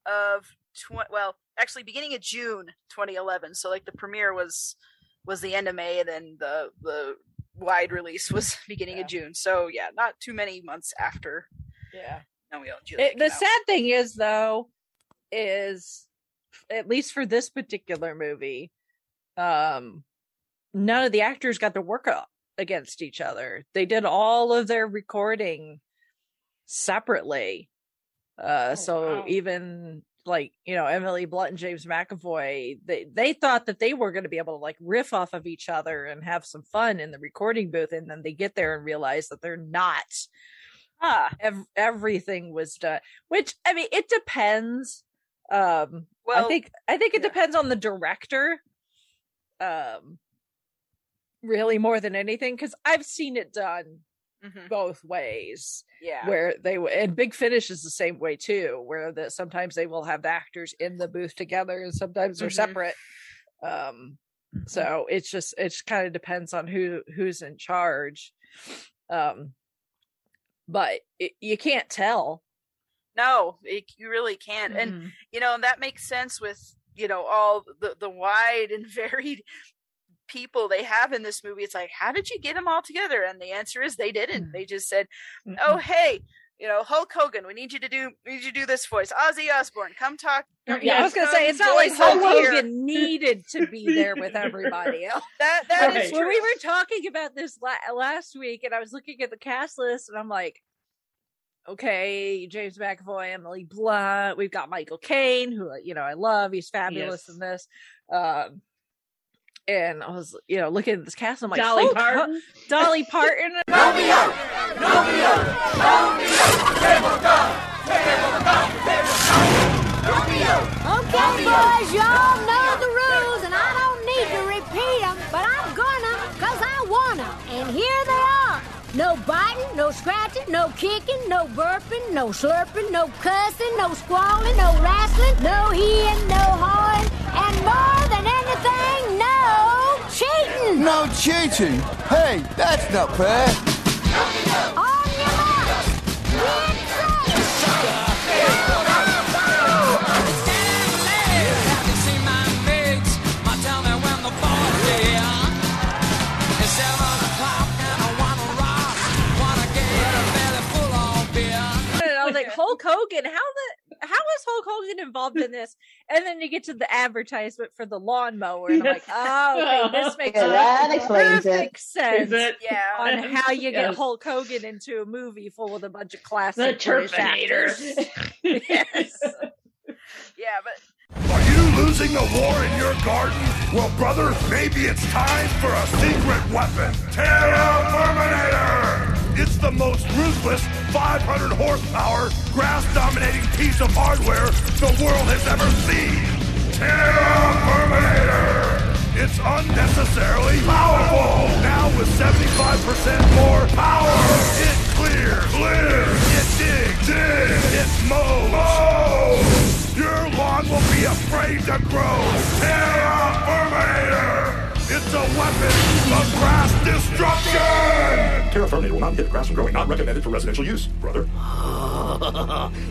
Speaker 4: of tw- well, actually beginning of June 2011. So like the premiere was was the end of May, and then the the wide release was beginning
Speaker 2: Yeah.
Speaker 4: of June. So yeah, not too many months after.
Speaker 2: Yeah.
Speaker 4: No, we
Speaker 2: It, the
Speaker 4: out.
Speaker 2: sad thing is, though, is at least for this particular movie, um, none of the actors got to work up against each other. They did all of their recording separately. Uh, so
Speaker 5: wow.
Speaker 2: even like you know Emily Blunt and James McAvoy, they they thought that they were going to be able to like riff off of each other and have some fun in the recording booth, and then they get there and realize that they're not
Speaker 4: Ah,
Speaker 2: ev- everything was done which i mean it depends um
Speaker 4: well,
Speaker 2: i think i think it
Speaker 4: yeah.
Speaker 2: depends on the director um really more than anything because i've seen it done
Speaker 4: mhm,
Speaker 2: both ways
Speaker 4: yeah,
Speaker 2: where they w- and big finish is the same way too where that sometimes they will have the actors in the booth together and sometimes they're
Speaker 4: Mhm.
Speaker 2: separate. Um so it's just it just kind of depends on who who's in charge. Um but it, you can't tell.
Speaker 4: No, it, you really can't, and
Speaker 2: Mhm.
Speaker 4: you know that makes sense with you know all the the wide and varied people they have in this movie it's like how did you get them all together and the answer is they didn't they just said oh hey you know hulk hogan we need you to do we need you to do this voice ozzy osbourne come talk
Speaker 2: yeah, I was gonna say it's not like
Speaker 4: voice
Speaker 2: Hulk
Speaker 4: over here.
Speaker 2: Hogan needed to be there with everybody else.
Speaker 4: that that is
Speaker 5: Right.
Speaker 2: When
Speaker 4: true
Speaker 2: we were talking about this la- last week, and I was looking at the cast list, and I'm like, okay, James McAvoy, Emily Blunt, we've got Michael Caine, who you know I love, he's fabulous
Speaker 5: Yes.
Speaker 2: in this. Um, and I was, you know, looking at this cast, I'm like,
Speaker 5: Dolly
Speaker 2: Hulk Ho-
Speaker 5: Parton.
Speaker 2: Dolly Parton,
Speaker 10: Okay, boys, y'all know the rules, and I don't need to repeat them, but I'm gonna, cause I wanna. And here they are. No biting, no scratching, no kicking, no burping, no slurping, no cussing, no squalling, no wrestling, no heeing, no hawing, and more than anything, no cheating.
Speaker 11: No cheating. Hey, that's not fair.
Speaker 10: On your marks, get set.
Speaker 2: and I was like, Hulk Hogan, how the how is Hulk Hogan involved in this? And then you get to the advertisement for the lawnmower, and I'm like, oh, okay, this makes
Speaker 3: Yeah, that explains it.
Speaker 2: perfect sense
Speaker 5: it?
Speaker 4: yeah
Speaker 2: on how you get Hulk Hogan into a movie full with a bunch of
Speaker 5: The
Speaker 2: classic British
Speaker 5: Terminator.
Speaker 2: actors. yes.
Speaker 4: yeah but
Speaker 1: Are you losing the war in your garden?
Speaker 7: Well, brother, maybe it's time for a secret weapon. Terrafirminator! It's the most ruthless 500 horsepower, grass dominating piece of hardware the world has ever seen. Terra Terminator! It's unnecessarily powerful! Now with 75% more power! It clears, clears, it digs, digs, it mows, mows! Your lawn will be afraid to grow! Terrafirminator! It's a weapon of grass destruction!
Speaker 12: Terrafirminator will not hit grass from growing, not recommended for residential use, brother.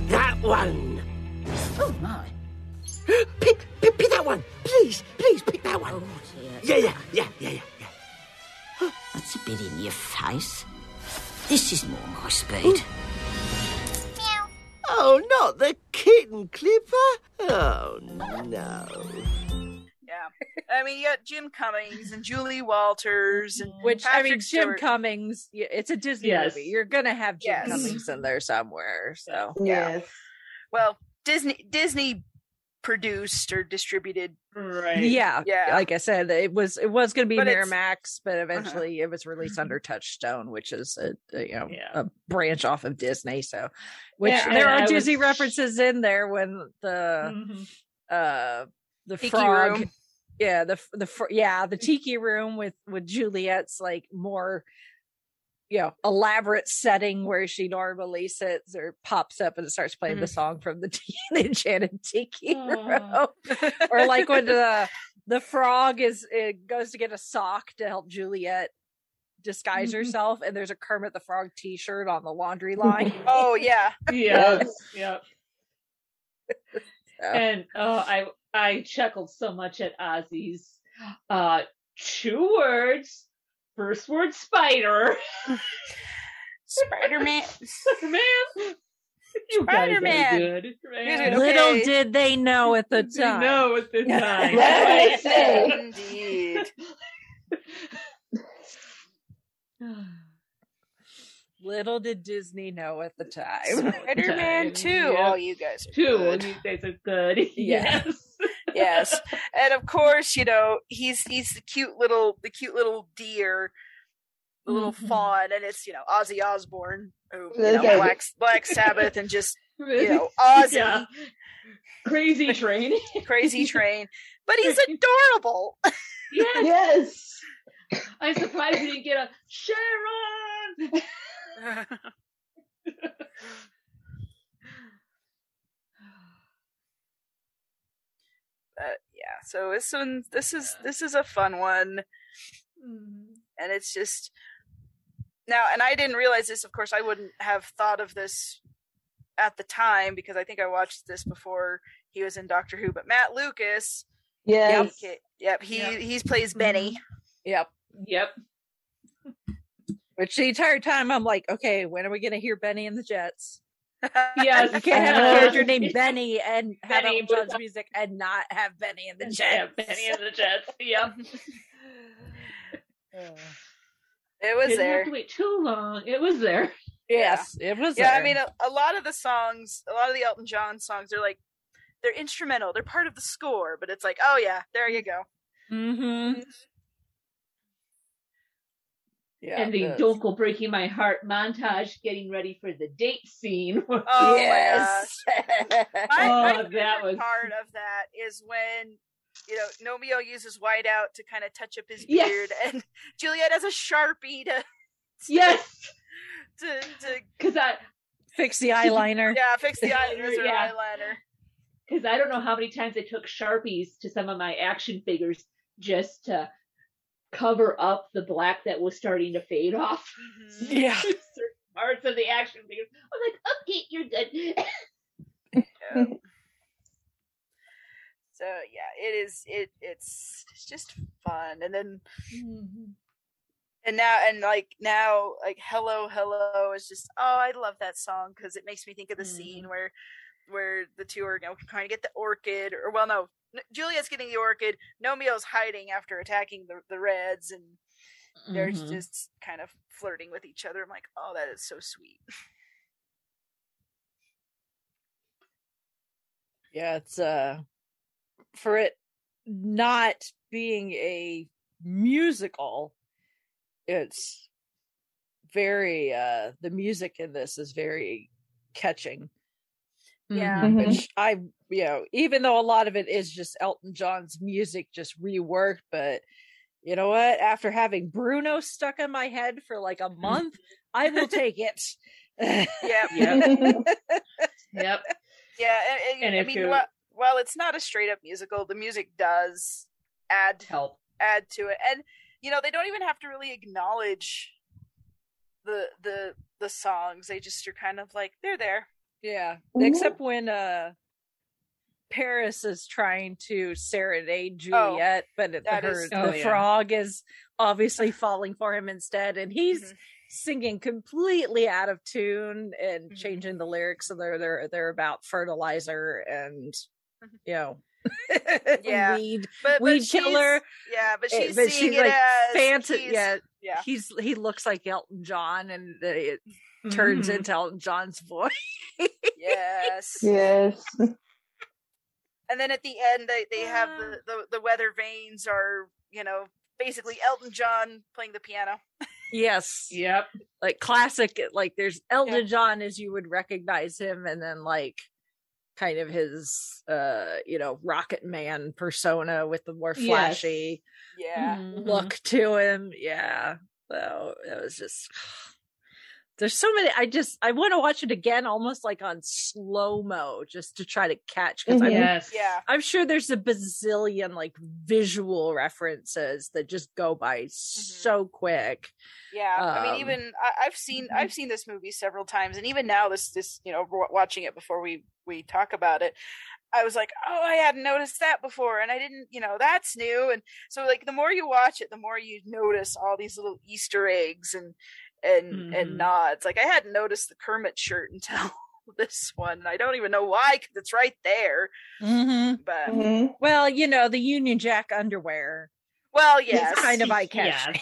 Speaker 13: that one. Oh my. Pick, pick, pick that one. Please, please pick that one. Oh, yeah, yeah, yeah, yeah, yeah, yeah.
Speaker 14: That's a bit in your face. This is more my speed.
Speaker 13: Oh, not the kitten clipper. Oh, no.
Speaker 4: Yeah. I mean, you got Jim Cummings and Julie Walters and
Speaker 2: Which I mean,
Speaker 4: Patrick
Speaker 2: Jim Cummings. It's a Disney
Speaker 5: Yes.
Speaker 2: movie. You're gonna have Jim
Speaker 4: Yes.
Speaker 2: Cummings in there somewhere. So
Speaker 3: Yes.
Speaker 4: Well, Disney Disney produced or distributed.
Speaker 5: Right.
Speaker 2: yeah,
Speaker 4: Yeah.
Speaker 2: Like I said, it was it was gonna be
Speaker 4: But it's- Uh-huh.
Speaker 2: Miramax, but eventually it was released under Touchstone, which is a, a, you know
Speaker 5: Yeah.
Speaker 2: a branch off of Disney. So, which
Speaker 5: Yeah,
Speaker 2: there are
Speaker 5: I
Speaker 2: Disney
Speaker 5: was-
Speaker 2: references in there when the
Speaker 5: Mhm.
Speaker 2: uh the
Speaker 4: Tiki
Speaker 2: frog
Speaker 4: room.
Speaker 2: Yeah the the yeah the tiki room with with juliet's like more you know elaborate setting where she normally sits or pops up and it starts playing the mm-hmm. song from the, t- the enchanted tiki room or like when the the frog is it goes to get a sock to help juliet disguise mm-hmm. herself and there's a kermit the frog t-shirt on the laundry line
Speaker 4: Oh yeah.
Speaker 5: Yeah. Yep.
Speaker 2: So-
Speaker 5: And oh, I I chuckled so much at Ozzy's uh two words. First word spider.
Speaker 4: Spider Man.
Speaker 5: Man. You guys are
Speaker 4: Spider-Man.
Speaker 5: good.
Speaker 4: Here's
Speaker 5: Man.
Speaker 2: little
Speaker 4: Okay.
Speaker 2: did they know at the
Speaker 5: You
Speaker 2: time
Speaker 5: know at the time.
Speaker 3: Right. Say.
Speaker 4: Indeed.
Speaker 2: little did disney know at the time
Speaker 4: Spider Man
Speaker 5: Time,
Speaker 4: Two.
Speaker 5: yeah.
Speaker 4: Oh, you guys are
Speaker 5: Two.
Speaker 4: good.
Speaker 5: You guys are good.
Speaker 2: Yeah.
Speaker 5: Yes.
Speaker 4: yes and of course you know he's he's the cute little the cute little deer the little
Speaker 5: Mhm.
Speaker 4: fawn and it's you know ozzy osbourne who you know black black sabbath and just you know ozzy
Speaker 5: Yeah. Crazy train.
Speaker 4: crazy train but he's adorable
Speaker 5: yes.
Speaker 3: Yes.
Speaker 5: I'm surprised we didn't get a Sharon.
Speaker 4: but yeah so this one this is this is a fun one
Speaker 5: Mm-hmm.
Speaker 4: and it's just now and i didn't realize this of course i wouldn't have thought of this at the time because i think i watched this before he was in doctor who but matt lucas
Speaker 3: Yes.
Speaker 4: yep, yep he
Speaker 5: Yep.
Speaker 4: he's plays benny
Speaker 2: yep
Speaker 5: Yep.
Speaker 2: Which the entire time i'm like okay when are we gonna hear benny and the jets
Speaker 5: Yes.
Speaker 2: you can't have a character named benny and have
Speaker 5: Benny
Speaker 2: Elton John's music and not have benny and the
Speaker 5: Yeah,
Speaker 2: jets
Speaker 5: Benny and the Jets. Yep.
Speaker 4: it was
Speaker 5: Didn't
Speaker 4: there
Speaker 5: have to wait too long. It was there.
Speaker 2: yes it was
Speaker 4: yeah i mean a, a lot of the songs a lot of the elton john songs are like they're instrumental they're part of the score but it's like oh yeah there you go
Speaker 2: mm-hmm yeah
Speaker 5: and the
Speaker 2: the-
Speaker 5: Dunkel breaking my heart montage getting ready for the date scene.
Speaker 4: oh
Speaker 2: yes oh,
Speaker 4: my, my
Speaker 5: Oh,
Speaker 4: favorite
Speaker 5: that was-
Speaker 4: part of that is when you know Gnomeo uses whiteout to kind of touch up his
Speaker 5: Yes.
Speaker 4: beard, and Juliet has a sharpie to
Speaker 5: yes.
Speaker 4: to, to
Speaker 5: Cause I
Speaker 2: fix the eyeliner
Speaker 4: yeah fix the eyeliner.
Speaker 5: Yeah.
Speaker 4: eyeliner.
Speaker 5: because I don't know how many times I took Sharpies to some of my action figures just to cover up the black that was starting to fade off.
Speaker 4: Mhm.
Speaker 2: yeah
Speaker 5: Certain parts of the action figures. I'm like, okay, you're good.
Speaker 4: Yeah. so yeah, it is. It it's it's just fun, and then and now and like now like hello hello is just oh I love that song because it makes me think of the scene where where the two are you know, trying to get the orchid or well no Juliet's getting the orchid Gnomeo's hiding after attacking the the Reds and they're
Speaker 2: Mhm.
Speaker 4: just kind of flirting with each other I'm like oh that is so sweet
Speaker 2: yeah it's uh for it not being a musical, it's very uh the music in this is very catching.
Speaker 4: Yeah.
Speaker 3: Mhm.
Speaker 2: Which I you know, even though a lot of it is just Elton John's music just reworked, but you know what? After having Bruno stuck in my head for like a month, I will take it.
Speaker 4: Yep.
Speaker 5: Yep. yep.
Speaker 4: Yeah, and, and,
Speaker 5: And
Speaker 4: I
Speaker 5: if
Speaker 4: mean,
Speaker 5: you're-
Speaker 4: while, while it's not a straight up musical, the music does add
Speaker 5: Help.
Speaker 4: add to it, and you know they don't even have to really acknowledge the the the songs. They just are kind of like they're there.
Speaker 2: Yeah, except when uh Paris is trying to serenade
Speaker 4: Oh,
Speaker 2: Juliet, but it, her,
Speaker 4: is-
Speaker 2: the
Speaker 5: Oh, yeah.
Speaker 2: frog is obviously falling for him instead, and he's
Speaker 4: Mhm.
Speaker 2: singing completely out of tune and
Speaker 4: Mhm.
Speaker 2: changing the lyrics so they're they're they're about fertilizer and You know
Speaker 4: Yeah.
Speaker 2: weed
Speaker 4: But, but
Speaker 2: weed
Speaker 4: she's-
Speaker 2: killer.
Speaker 4: Yeah, but
Speaker 2: eh,
Speaker 4: she's
Speaker 2: but
Speaker 4: seeing
Speaker 2: she's
Speaker 4: it
Speaker 2: like
Speaker 4: as
Speaker 2: fanta- yeah,
Speaker 4: yeah.
Speaker 2: he's he looks like Elton John, and it turns
Speaker 5: Mhm.
Speaker 2: into Elton John's voice.
Speaker 4: Yes.
Speaker 3: Yes.
Speaker 4: and then at the end they, they have
Speaker 2: Ah.
Speaker 4: the, the the weather vanes are you know basically elton john playing the piano
Speaker 2: Yes.
Speaker 5: Yep.
Speaker 2: Like classic like there's Elton
Speaker 4: Yeah.
Speaker 2: John as you would recognize him and then like kind of his uh you know rocket man persona with the more
Speaker 5: Yes.
Speaker 2: flashy
Speaker 4: yeah
Speaker 5: Mhm.
Speaker 2: look to him. Yeah. So it was just there's so many I just I want to watch it again almost like on slow mo just to try to catch because I'm
Speaker 5: Yes.
Speaker 4: yeah
Speaker 2: I'm sure there's a bazillion like visual references that just go by so quick.
Speaker 4: yeah i mean
Speaker 2: Um,
Speaker 4: even I, i've seen i've seen this movie several times and even now this this you know wa- watching it before we we talk about it I was like, oh, I hadn't noticed that before, and I didn't, you know, that's new. And so, like, the more you watch it, the more you notice all these little Easter eggs and and
Speaker 5: Mhm.
Speaker 4: and nods. Like, I hadn't noticed the Kermit shirt until this one. I don't even know why, because it's right there.
Speaker 2: Mm-hmm.
Speaker 4: But
Speaker 3: Mhm.
Speaker 2: Well, you know, the Union Jack underwear
Speaker 4: well,
Speaker 2: is
Speaker 4: yes,
Speaker 2: kind of
Speaker 5: Yes.
Speaker 2: eye catching.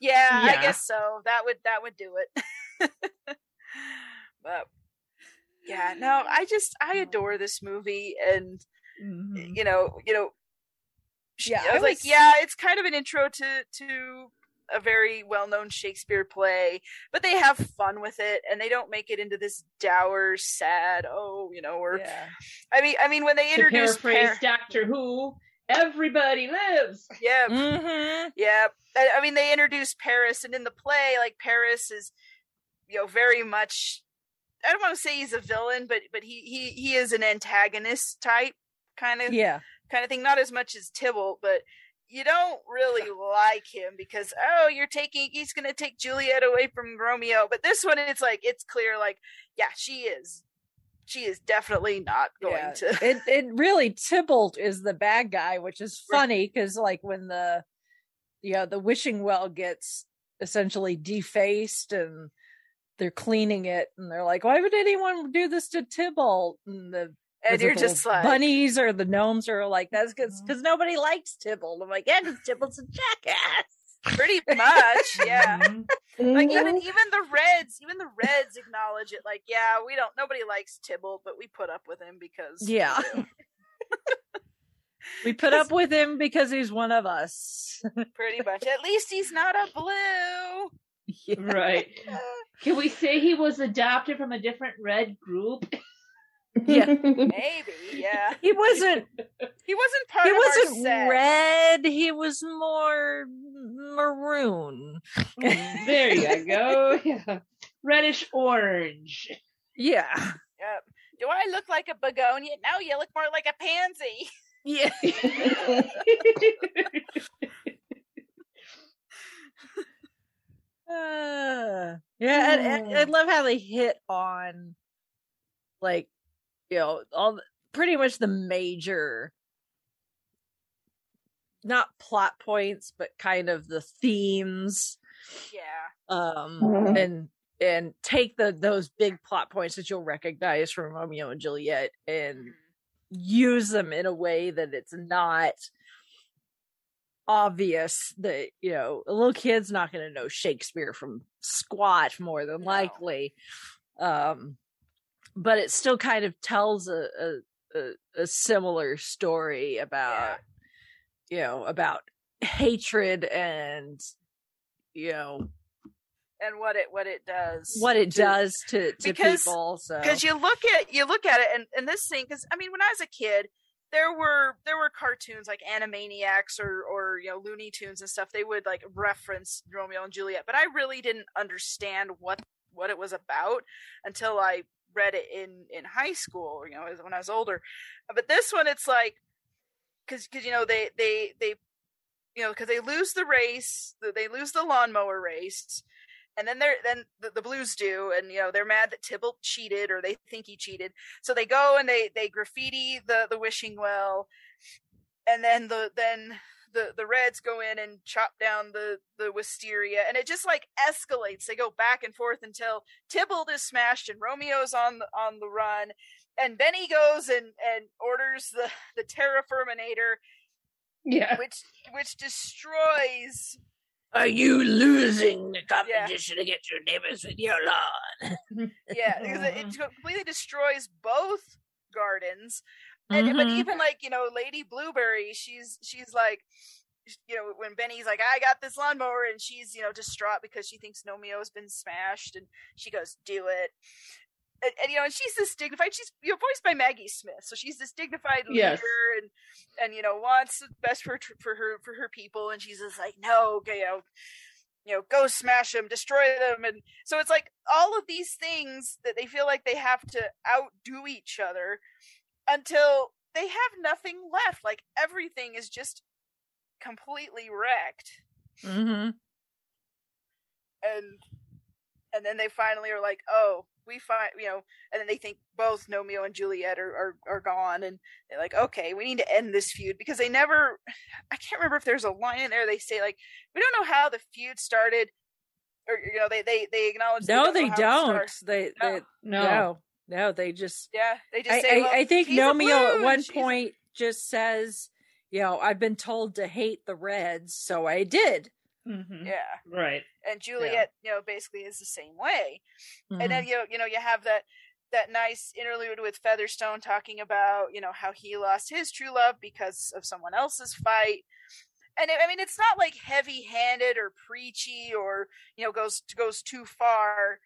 Speaker 4: yeah, I
Speaker 5: Yeah.
Speaker 4: guess so. That would that would do it. but yeah, no, I just I adore this movie, and
Speaker 5: Mhm.
Speaker 4: you know, you know, sh-
Speaker 2: Yeah,
Speaker 4: I
Speaker 2: I
Speaker 4: was, like, yeah, it's kind of an intro to to a very well-known Shakespeare play, but they have fun with it, and they don't make it into this dour, sad, oh, you know, or
Speaker 2: Yeah.
Speaker 4: I mean, I mean, when they introduce
Speaker 5: paraphrase
Speaker 4: Par-
Speaker 5: Doctor Who, everybody lives.
Speaker 4: yeah,
Speaker 2: Mm-hmm.
Speaker 4: Yeah, I, I mean they introduced Paris, and in the play, like Paris is, you know, very much. I don't want to say he's a villain, but but he he he is an antagonist type kind of
Speaker 2: Yeah.
Speaker 4: kind of thing. Not as much as Tybalt, but you don't really like him because oh, you're taking he's going to take Juliet away from Romeo. But this one, it's like it's clear, like yeah, she is. She is definitely not going
Speaker 2: yeah.
Speaker 4: to.
Speaker 2: it it really Tybalt is the bad guy, which is funny because like when the you know the wishing well gets essentially defaced and they're cleaning it and they're like, why would anyone do this to Tybalt? And the
Speaker 4: And you're just like-
Speaker 2: bunnies or the gnomes are like that's because nobody likes Tybalt. I'm like, yeah, because Tybalt's a jackass.
Speaker 4: Pretty much, yeah.
Speaker 5: Mhm.
Speaker 4: like even
Speaker 3: Mhm.
Speaker 4: even the reds even the reds acknowledge it like yeah we don't nobody likes tybalt but we put up with him because we
Speaker 2: Yeah.
Speaker 4: do."
Speaker 2: We put up with him because he's one of us.
Speaker 4: pretty much at least he's not a blue
Speaker 5: Right. Can we say he was adopted from a different red group?
Speaker 2: Yeah.
Speaker 4: maybe yeah
Speaker 2: He wasn't
Speaker 4: he wasn't part
Speaker 2: he
Speaker 4: of
Speaker 2: wasn't
Speaker 4: set.
Speaker 2: red he was more maroon mm,
Speaker 5: there you go. Yeah. Reddish orange.
Speaker 2: yeah
Speaker 4: yep do i look like a begonia no you look more like a pansy
Speaker 2: yeah Uh, yeah and, and i love how they hit on like you know all the, pretty much the major not plot points but kind of the themes
Speaker 4: yeah.
Speaker 2: um
Speaker 3: Mhm.
Speaker 2: and and take the those big plot points that you'll recognize from Romeo and Juliet and use them in a way that it's not obvious that you know a little kid's not going to know Shakespeare from squat more than likely um but it still kind of tells a a, a, similar story about you know, about hatred and you know
Speaker 4: and what it what it does
Speaker 2: what it
Speaker 4: to-
Speaker 2: does to to
Speaker 4: because
Speaker 2: people. So
Speaker 4: because you look at you look at it and, and this thing because I mean when I was a kid there were there were cartoons like Animaniacs or or you know Looney Tunes and stuff they would like reference Romeo and Juliet but I really didn't understand what what it was about until I read it in in high school you know when I was older. But this one it's like because because you know they they they you know because they lose the race they lose the lawnmower race and then they're then the, the blues do and you know they're mad that tybalt cheated or they think he cheated so they go and they they graffiti the the wishing well and then the then the the reds go in and chop down the the wisteria and it just like escalates they go back and forth until tybalt is smashed and romeo's on the on the run and benny goes and and orders the the terraforminator
Speaker 5: Yeah.
Speaker 4: which which destroys
Speaker 13: Are you losing the competition against your neighbors with your lawn?
Speaker 4: yeah because it, it completely destroys both gardens and but
Speaker 13: Mhm.
Speaker 4: even like you know lady blueberry she's she's like you know when benny's like i got this lawnmower and she's you know distraught because she thinks gnomeo has been smashed and she goes do it and, and, you know and she's this dignified she's you know voiced by maggie smith so she's this dignified leader
Speaker 5: Yes.
Speaker 4: and and you know wants the best for for her for her people and she's just like no you know you know, go smash them, destroy them. And so it's like all of these things that they feel like they have to outdo each other until they have nothing left. Like everything is just completely wrecked.
Speaker 2: Mm-hmm.
Speaker 4: And and then they finally are like, oh, we find you know, and then they think both Romeo and Juliet are, are, are gone and they're like, okay, we need to end this feud because they never I can't remember if there's a line in there they say like we don't know how the feud started or you know, they they, they acknowledge
Speaker 2: no,
Speaker 4: don't know
Speaker 2: they don't. They,
Speaker 4: No.
Speaker 2: they
Speaker 5: No.
Speaker 2: no, no, they just
Speaker 4: Yeah, they just
Speaker 2: I,
Speaker 4: say,
Speaker 2: I,
Speaker 4: well,
Speaker 2: I think
Speaker 4: he's
Speaker 2: Gnomeo at one
Speaker 4: she's
Speaker 2: point just says, you know, I've been told to hate the Reds, so I did.
Speaker 5: Mhm.
Speaker 4: Yeah.
Speaker 5: Right.
Speaker 4: and Juliet, you know, basically is the same way. And then
Speaker 2: Mhm.
Speaker 4: you know, you know, you have that that nice interlude with Featherstone talking about you know how he lost his true love because of someone else's fight. And it, I mean, it's not like heavy-handed or preachy or you know goes goes too far,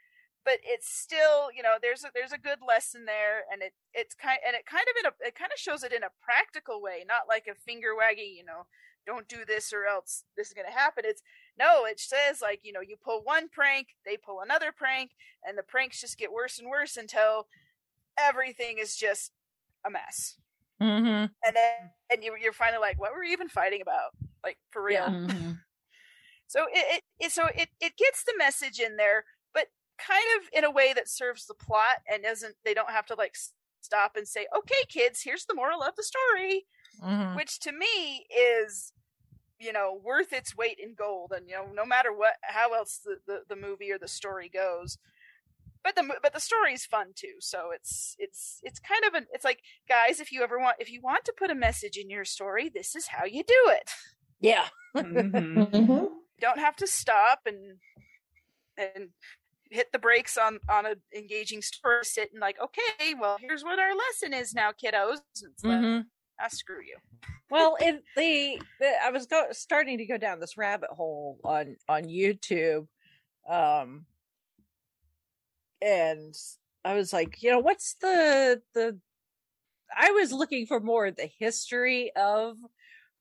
Speaker 4: but it's still you know there's a there's a good lesson there, and it it's kind and it kind of in a it kind of shows it in a practical way, not like a finger wagging, you know, don't do this or else this is going to happen. It's no, it says like, you know, you pull one prank, they pull another prank, and the pranks just get worse and worse until everything is just a mess.
Speaker 2: Mm-hmm.
Speaker 4: And then and you, you're finally like, what were we even fighting about? Like for real.
Speaker 2: Mhm.
Speaker 4: So it, it, it so it, it gets the message in there, but kind of in a way that serves the plot and doesn't they don't have to like stop and say, okay, kids, here's the moral of the story
Speaker 2: Mhm.
Speaker 4: which to me is you know worth its weight in gold and you know no matter what how else the, the, the movie or the story goes but the but the story is fun too so it's it's it's kind of an it's like guys if you ever want if you want to put a message in your story this is how you do it
Speaker 2: Yeah.
Speaker 5: Mhm.
Speaker 3: Mm-hmm.
Speaker 4: you don't have to stop and and hit the brakes on on an engaging story sit and like okay well here's what our lesson is now kiddos it's like,
Speaker 2: Mhm.
Speaker 4: ah, screw you
Speaker 2: well if the, the i was go, starting to go down this rabbit hole on on youtube um and i was like you know what's the the i was looking for more of the history of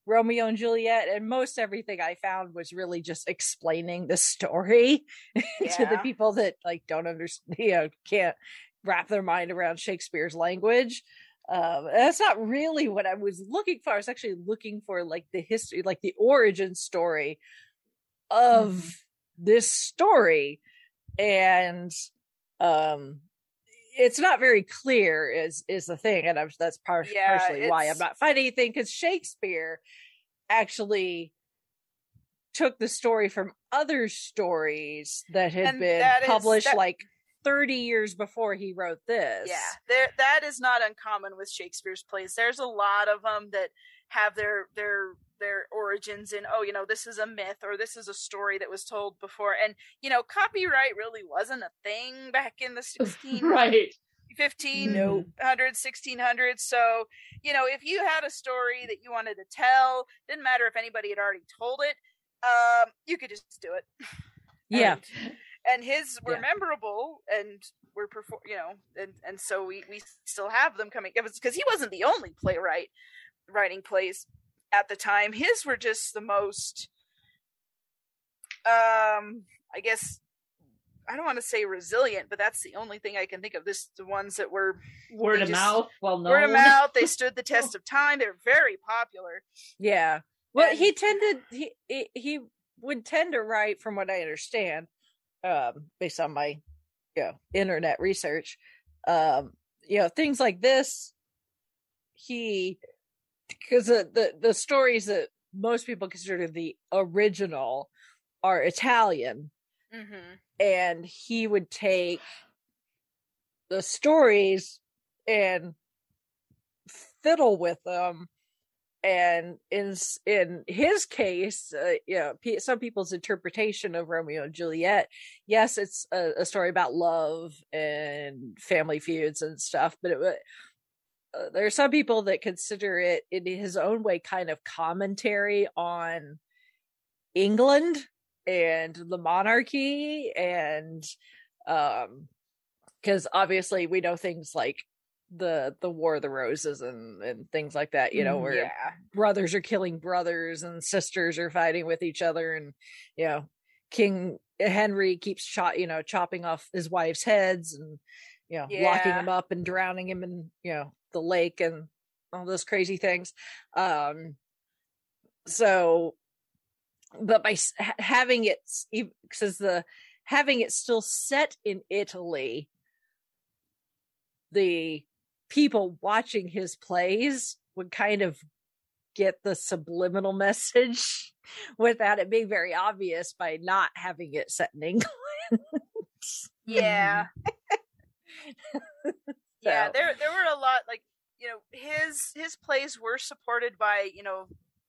Speaker 2: romeo and juliet and most everything i found was really just explaining the story to the people that like don't understand you know can't wrap their mind around shakespeare's language um that's not really what i was looking for i was actually looking for like the history like the origin story of this story. And um it's not very clear is is the thing and I'm, that's par-
Speaker 4: Yeah,
Speaker 2: partially why i'm not finding anything because shakespeare actually took the story from other stories that had been
Speaker 4: that is-
Speaker 2: published
Speaker 4: that-
Speaker 2: like 30 years before he wrote this
Speaker 4: Yeah, there that is not uncommon with Shakespeare's plays. There's a lot of them that have their their their origins in oh, you know, this is a myth or this is a story that was told before. And you know, copyright really wasn't a thing back in the 16
Speaker 5: Right.
Speaker 4: 1500s 1600s so you know if you had a story that you wanted to tell didn't matter if anybody had already told it um you could just do it
Speaker 2: Yeah.
Speaker 4: and, and his were memorable and were perform you know and and so we we still have them coming. It was because he wasn't the only playwright writing plays at the time. His were just the most um i guess i don't want to say resilient but that's the only thing i can think of. This the ones that were
Speaker 5: Word
Speaker 4: they
Speaker 5: of
Speaker 4: just-
Speaker 5: mouth, well known.
Speaker 4: word of mouth they stood the test of time they're very popular.
Speaker 2: Yeah. Well, he tended he- he would tend to write, from what I understand, um, based on my you know internet research, um, you know things like this. He because the, the the stories that most people consider the original are Italian,
Speaker 4: mm-hmm.
Speaker 2: and he would take the stories and fiddle with them and in in his case uh, you know some people's interpretation of romeo and juliet yes it's a, a story about love and family feuds and stuff but it, uh, there are some people that consider it in his own way kind of commentary on england and the monarchy and um because obviously we know things like the the war of the roses and and things like that you know
Speaker 4: Mm,
Speaker 2: where
Speaker 4: yeah.
Speaker 2: brothers are killing brothers and sisters are fighting with each other and you know king henry keeps shot you know chopping off his wife's heads and you know locking him up and drowning him in you know the lake and all those crazy things um so but by ha- having it because the having it still set in italy the people watching his plays would kind of get the subliminal message without it being very obvious by not having it set in England.
Speaker 4: yeah yeah there there were a lot like you know his his plays were supported by you know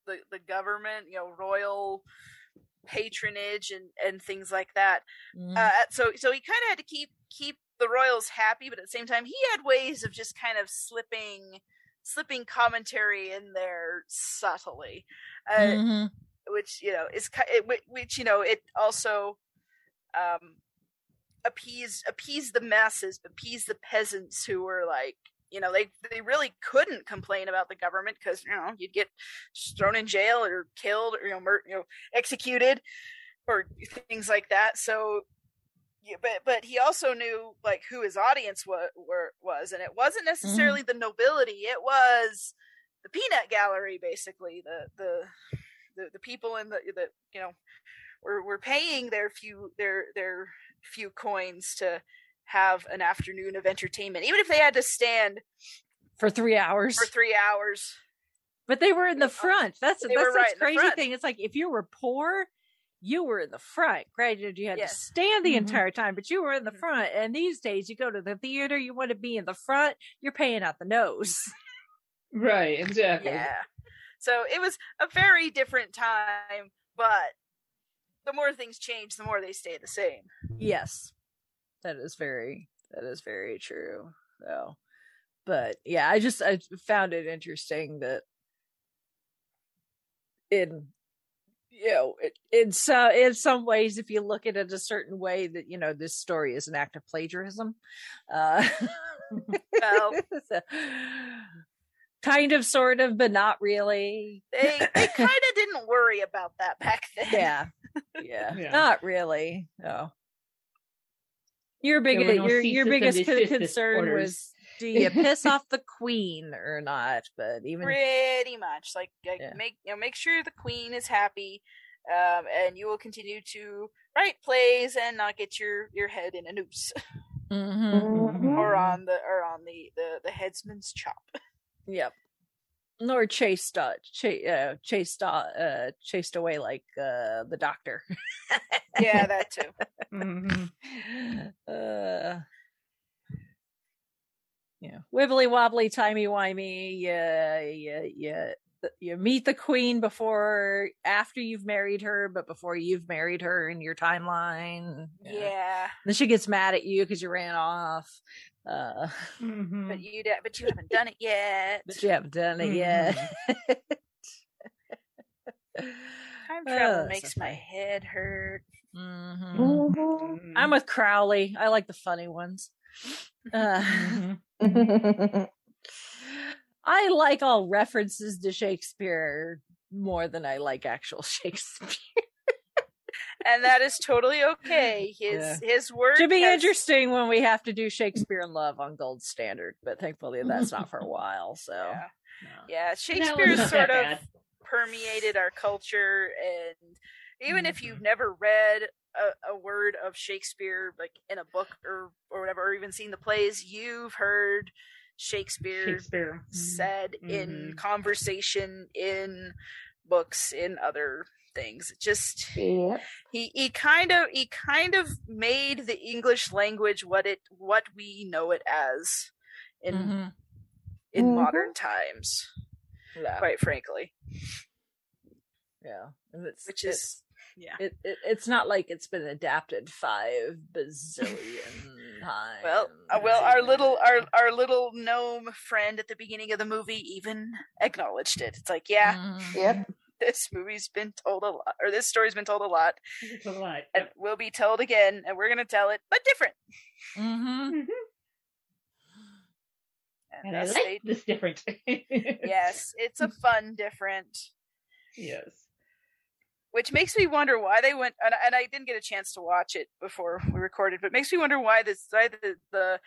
Speaker 4: the the government you know royal patronage and and things like that
Speaker 2: Mm-hmm.
Speaker 4: uh so so he kind of had to keep keep the royals happy but at the same time he had ways of just kind of slipping slipping commentary in there subtly uh,
Speaker 2: Mhm.
Speaker 4: which you know is it, which you know it also um appease appease the masses appease the peasants who were like you know they they really couldn't complain about the government because you know you'd get thrown in jail or killed or you know mur- you know executed or things like that so yeah, but but he also knew like who his audience was were was and it wasn't mm-hmm. necessarily the nobility it was the peanut gallery basically the the the, the people in the the you know were were paying their few their their few coins to have an afternoon of entertainment even if they had to stand
Speaker 2: for three hours.
Speaker 4: for three hours
Speaker 2: But they were in the front. That's that's the
Speaker 4: right
Speaker 2: crazy thing. It's like if you were poor, you were in the front. Granted, you had
Speaker 4: Yes.
Speaker 2: to stand the
Speaker 5: Mhm.
Speaker 2: entire time, but you were in the front. And these days, you go to the theater, you want to be in the front, you're paying out the nose.
Speaker 5: Right, exactly.
Speaker 4: yeah so it was a very different time but the more things change the more they stay the same
Speaker 2: yes, that is very that is very true. So, but yeah, I just I found it interesting that in you know it- in so in some ways if you look at it a certain way that you know this story is an act of plagiarism uh
Speaker 4: well
Speaker 2: so, kind of sort of but not really.
Speaker 4: They they kind of didn't worry about that back then.
Speaker 2: Yeah. Yeah,
Speaker 5: Yeah.
Speaker 2: not really no. Your big
Speaker 5: There no
Speaker 2: your your biggest concern was do you piss off the queen or not but even
Speaker 4: pretty much like, like
Speaker 2: Yeah.
Speaker 4: make you know make sure the queen is happy um and you will continue to write plays and not get your your head in a noose
Speaker 2: Mhm.
Speaker 4: or on the or on the the the headsman's chop
Speaker 2: Yep. Nor chased uh, ch- uh chased uh, uh chased away like uh the doctor.
Speaker 4: yeah that too
Speaker 5: Mhm.
Speaker 2: uh yeah. Wibbly wobbly, timey wimey, yeah, yeah, yeah. You meet the queen before after you've married her, but before you've married her in your timeline.
Speaker 4: yeah,
Speaker 2: Then she gets mad at you because you ran off. Uh,
Speaker 4: But you da- but you haven't done it yet.
Speaker 2: but you haven't done it yet.
Speaker 4: Time travel
Speaker 2: Oh,
Speaker 4: makes my head hurt.
Speaker 2: Mhm. I'm with Crowley. I like the funny ones. Uh, I like all references to Shakespeare more than I like actual Shakespeare.
Speaker 4: and that is totally okay. His
Speaker 2: Yeah.
Speaker 4: his word
Speaker 2: Should be
Speaker 4: has-
Speaker 2: interesting when we have to do Shakespeare in Love on Gold Standard, but thankfully that's not for a while. So
Speaker 4: Yeah, yeah Shakespeare
Speaker 5: not
Speaker 4: sort of permeated our culture, and even if
Speaker 5: Mm-hmm.
Speaker 4: you've never read a, a word of Shakespeare, like in a book or or whatever, or even seen the plays, you've heard Shakespeare,
Speaker 5: Shakespeare.
Speaker 4: said in
Speaker 5: Mhm.
Speaker 4: conversation, in books, in other things. It just
Speaker 3: Yep.
Speaker 4: he he kind of he kind of made the English language what it what we know it as in
Speaker 2: Mhm.
Speaker 4: in
Speaker 3: Mhm.
Speaker 4: modern times.
Speaker 2: Yeah.
Speaker 4: Quite frankly,
Speaker 2: yeah, and it's,
Speaker 4: which
Speaker 2: it's-
Speaker 4: is yeah.
Speaker 2: it, it it's not like it's been adapted five bazillion times.
Speaker 4: Well, uh, well, our little our our little gnome friend at the beginning of the movie even acknowledged it. It's like, yeah,
Speaker 2: Mhm.
Speaker 3: Yep.
Speaker 4: this movie's been told a lot, or this story's been told a lot,
Speaker 5: It's a lot.
Speaker 4: and will be told again, and we're gonna tell it, but different.
Speaker 2: Mhm.
Speaker 5: And I
Speaker 4: thus
Speaker 5: like
Speaker 4: they-
Speaker 5: this different.
Speaker 4: yes, it's a fun different.
Speaker 5: Yes.
Speaker 4: Which makes me wonder why they went and, and I didn't get a chance to watch it before we recorded, but makes me wonder why this why the the,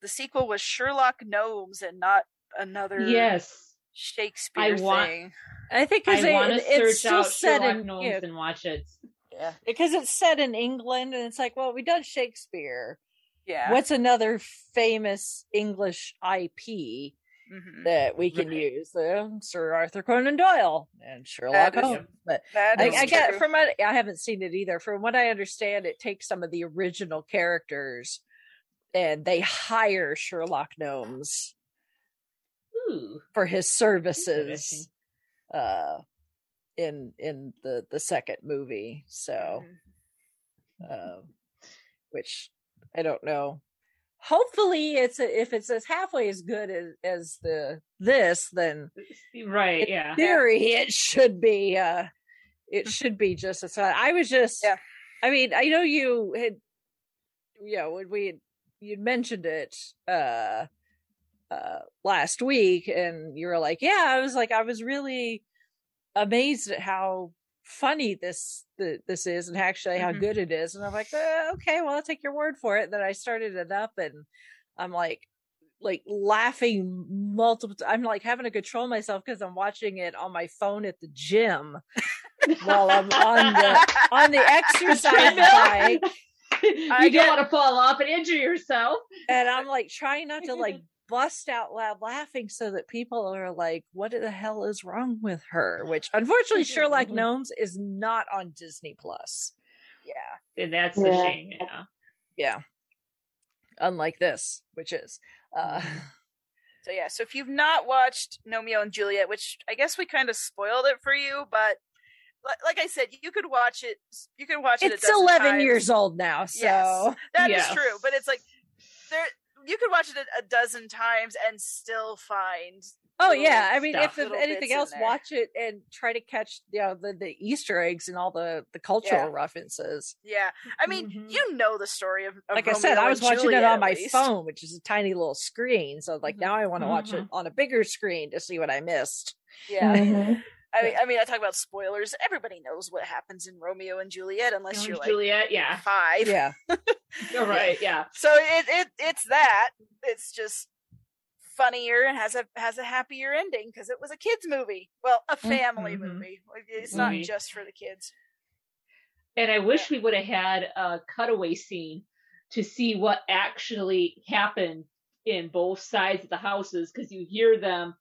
Speaker 4: the sequel was Sherlock Gnomes and not another
Speaker 5: Yes.
Speaker 4: Shakespeare
Speaker 5: I want-
Speaker 4: thing.
Speaker 2: I think
Speaker 5: I
Speaker 2: because
Speaker 5: want to
Speaker 2: it, it's
Speaker 5: search
Speaker 2: still
Speaker 5: out
Speaker 2: set
Speaker 5: Sherlock
Speaker 2: in
Speaker 5: Gnomes
Speaker 2: you know,
Speaker 5: and watch it.
Speaker 2: yeah, because it's set in England, and it's like, well, we done Shakespeare.
Speaker 4: Yeah.
Speaker 2: What's another famous English IP
Speaker 4: Mhm.
Speaker 2: that we can
Speaker 5: Right.
Speaker 2: use? Uh, Sir Arthur Conan Doyle and Sherlock
Speaker 4: That is-
Speaker 2: Holmes. But I, I get from what I haven't seen it either. From what I understand, it takes some of the original characters and they hire Sherlock Gnomes
Speaker 5: Ooh.
Speaker 2: for his services uh in in the the second movie so
Speaker 4: Mhm.
Speaker 2: uh, which i don't know hopefully it's a, if it's as halfway as good as as the this then
Speaker 5: Right,
Speaker 2: in
Speaker 5: yeah.
Speaker 2: theory it should be uh it should be just as fun i was just
Speaker 4: Yeah.
Speaker 2: i mean i know you had you know when we had you'd mentioned it uh uh last week and you were like yeah i was like i was really amazed at how funny this the, this is and actually how
Speaker 4: Mhm.
Speaker 2: good it is and i'm like uh, okay well i'll take your word for it then i started it up and i'm like like laughing multiple t- i'm like having to control myself because i'm watching it on my phone at the gym while i'm on the on the exercise bike
Speaker 5: you
Speaker 4: I
Speaker 5: don't
Speaker 4: get-
Speaker 5: want to fall off and injure yourself.
Speaker 2: and I'm like trying not to like bust out loud laughing so that people are like, what the hell is wrong with her? Which unfortunately Sherlock Gnomes is not on Disney Plus.
Speaker 4: yeah.
Speaker 5: And that's a
Speaker 3: Yeah.
Speaker 5: shame. Yeah.
Speaker 2: Yeah. Unlike this, which is uh
Speaker 4: So yeah, so if you've not watched Romeo and Juliet, which I guess we kind of spoiled it for you, but like I said, you could watch it. You can watch it. a
Speaker 2: it's
Speaker 4: dozen
Speaker 2: 11
Speaker 4: times.
Speaker 2: years old now, so
Speaker 4: Yes, that is
Speaker 5: Yes.
Speaker 4: true. But it's like there, you could watch it a, a dozen times and still find.
Speaker 2: Oh yeah, I mean,
Speaker 5: stuff,
Speaker 2: if, if anything else, watch it and try to catch you know, the the Easter eggs and all the the cultural
Speaker 4: Yeah.
Speaker 2: references.
Speaker 4: Yeah, I mean,
Speaker 5: Mhm.
Speaker 4: you know the story of, of
Speaker 2: Like I said, I was watching
Speaker 4: Juliet,
Speaker 2: it on my phone, which is a tiny little screen. So like now I want to watch it
Speaker 5: Mhm.
Speaker 2: on a bigger screen to see what I missed.
Speaker 4: Yeah,
Speaker 3: Mhm.
Speaker 4: I mean, I mean, I talk about spoilers. Everybody knows what happens in Romeo and Juliet, unless
Speaker 5: Romeo
Speaker 4: you're like
Speaker 5: Juliet, yeah.
Speaker 4: five.
Speaker 2: Yeah.
Speaker 5: You're right, yeah.
Speaker 4: So it, it it's that. It's just funnier and has a has a happier ending because it was a kids movie. Well, a family
Speaker 5: Mhm.
Speaker 4: movie. It's not
Speaker 5: Right.
Speaker 4: just for the kids.
Speaker 5: And I wish we would have had a cutaway scene to see what actually happened in both sides of the houses because you hear them,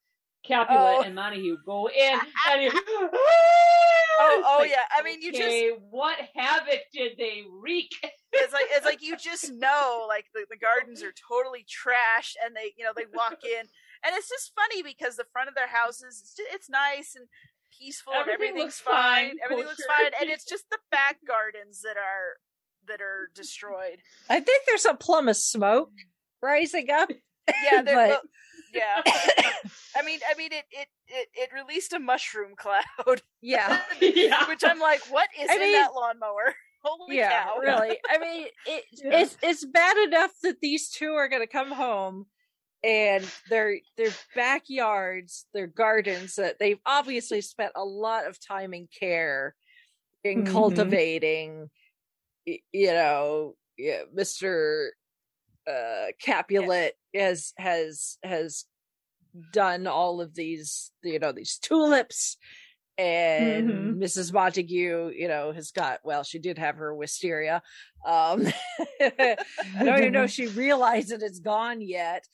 Speaker 5: Capulet
Speaker 4: Oh.
Speaker 5: and Montague go in and you
Speaker 4: Oh, oh
Speaker 5: Like,
Speaker 4: yeah. I mean, you just
Speaker 5: what havoc did they wreak?
Speaker 4: it's like it's like you just know like the, the gardens are totally trashed and they you know they walk in and it's just funny because the front of their houses it's, just, it's nice and peaceful and
Speaker 5: Everything
Speaker 4: everything's fine
Speaker 5: fine,
Speaker 4: everything looks
Speaker 5: kosher.
Speaker 4: fine and it's just the back gardens that are that are destroyed
Speaker 2: I think there's a plum of smoke rising up.
Speaker 4: Yeah,
Speaker 2: But-
Speaker 4: well, yeah. I mean, I mean, it, it it it released a mushroom cloud.
Speaker 2: Yeah.
Speaker 4: Which I'm like, what is
Speaker 2: I
Speaker 4: in
Speaker 2: mean-
Speaker 4: that lawnmower? Holy
Speaker 2: yeah,
Speaker 4: cow!
Speaker 2: really. I mean, it,
Speaker 4: Yeah.
Speaker 2: it's it's bad enough that these two are going to come home and their their backyards, their gardens that they've obviously spent a lot of time and care in
Speaker 5: Mhm.
Speaker 2: cultivating. You know, yeah, Mister uh, Capulet has has has done all of these, you know, these tulips and
Speaker 5: Mhm.
Speaker 2: Mrs. Montague, you know, has got well, she did have her wisteria. Um I don't even know if she realized that it's gone yet.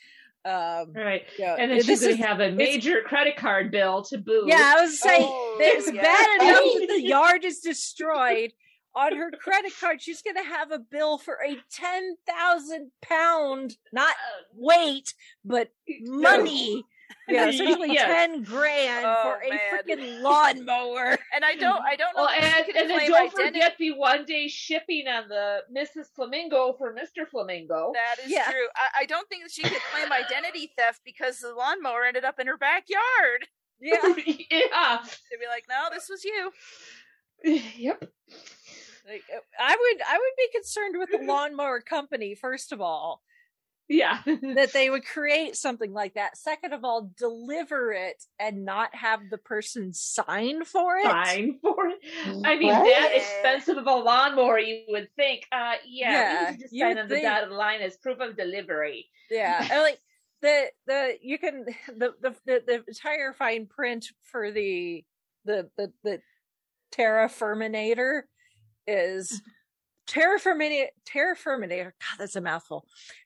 Speaker 2: Um
Speaker 5: Right.
Speaker 2: yeah,
Speaker 5: And then
Speaker 2: this
Speaker 5: she's going to have a major credit card bill to boot.
Speaker 2: Yeah, I was saying
Speaker 4: Oh,
Speaker 2: it's
Speaker 4: yeah.
Speaker 2: bad enough that the yard is destroyed. On her credit card, she's going to have a bill for a ten thousand pound, not oh, weight, but money. Yeah, essentially
Speaker 5: Yes.
Speaker 2: ten grand
Speaker 4: Oh,
Speaker 2: for a freaking lawnmower.
Speaker 4: And I don't, I don't know.
Speaker 5: Well, and,
Speaker 4: could
Speaker 5: and then don't
Speaker 4: identity.
Speaker 5: forget the one day shipping on the Mrs. Flamingo for Mr. Flamingo.
Speaker 4: That is
Speaker 2: Yeah.
Speaker 4: true. I, I don't think that she could claim identity theft because the lawnmower ended up in her backyard.
Speaker 2: Yeah,
Speaker 5: yeah.
Speaker 4: They'd be like, "No, this was you."
Speaker 5: Yep.
Speaker 2: Like, uh, I would I would be concerned with the lawnmower company first of all
Speaker 5: Yeah.
Speaker 2: that they would create something like that. Second of all, deliver it and not have the person sign for it.
Speaker 5: Fine for it. I mean,
Speaker 3: Right?
Speaker 5: that expensive of a lawnmower, you would think, uh, yeah,
Speaker 2: Yeah,
Speaker 5: we need to just sign
Speaker 2: would
Speaker 5: on the
Speaker 2: think.
Speaker 5: dotted line as proof of delivery.
Speaker 2: Yeah, and like the the you can the the the, the entire fine print for the the the the Terrafirminator is Terrafirminator Terrafirminator. God, that's a mouthful.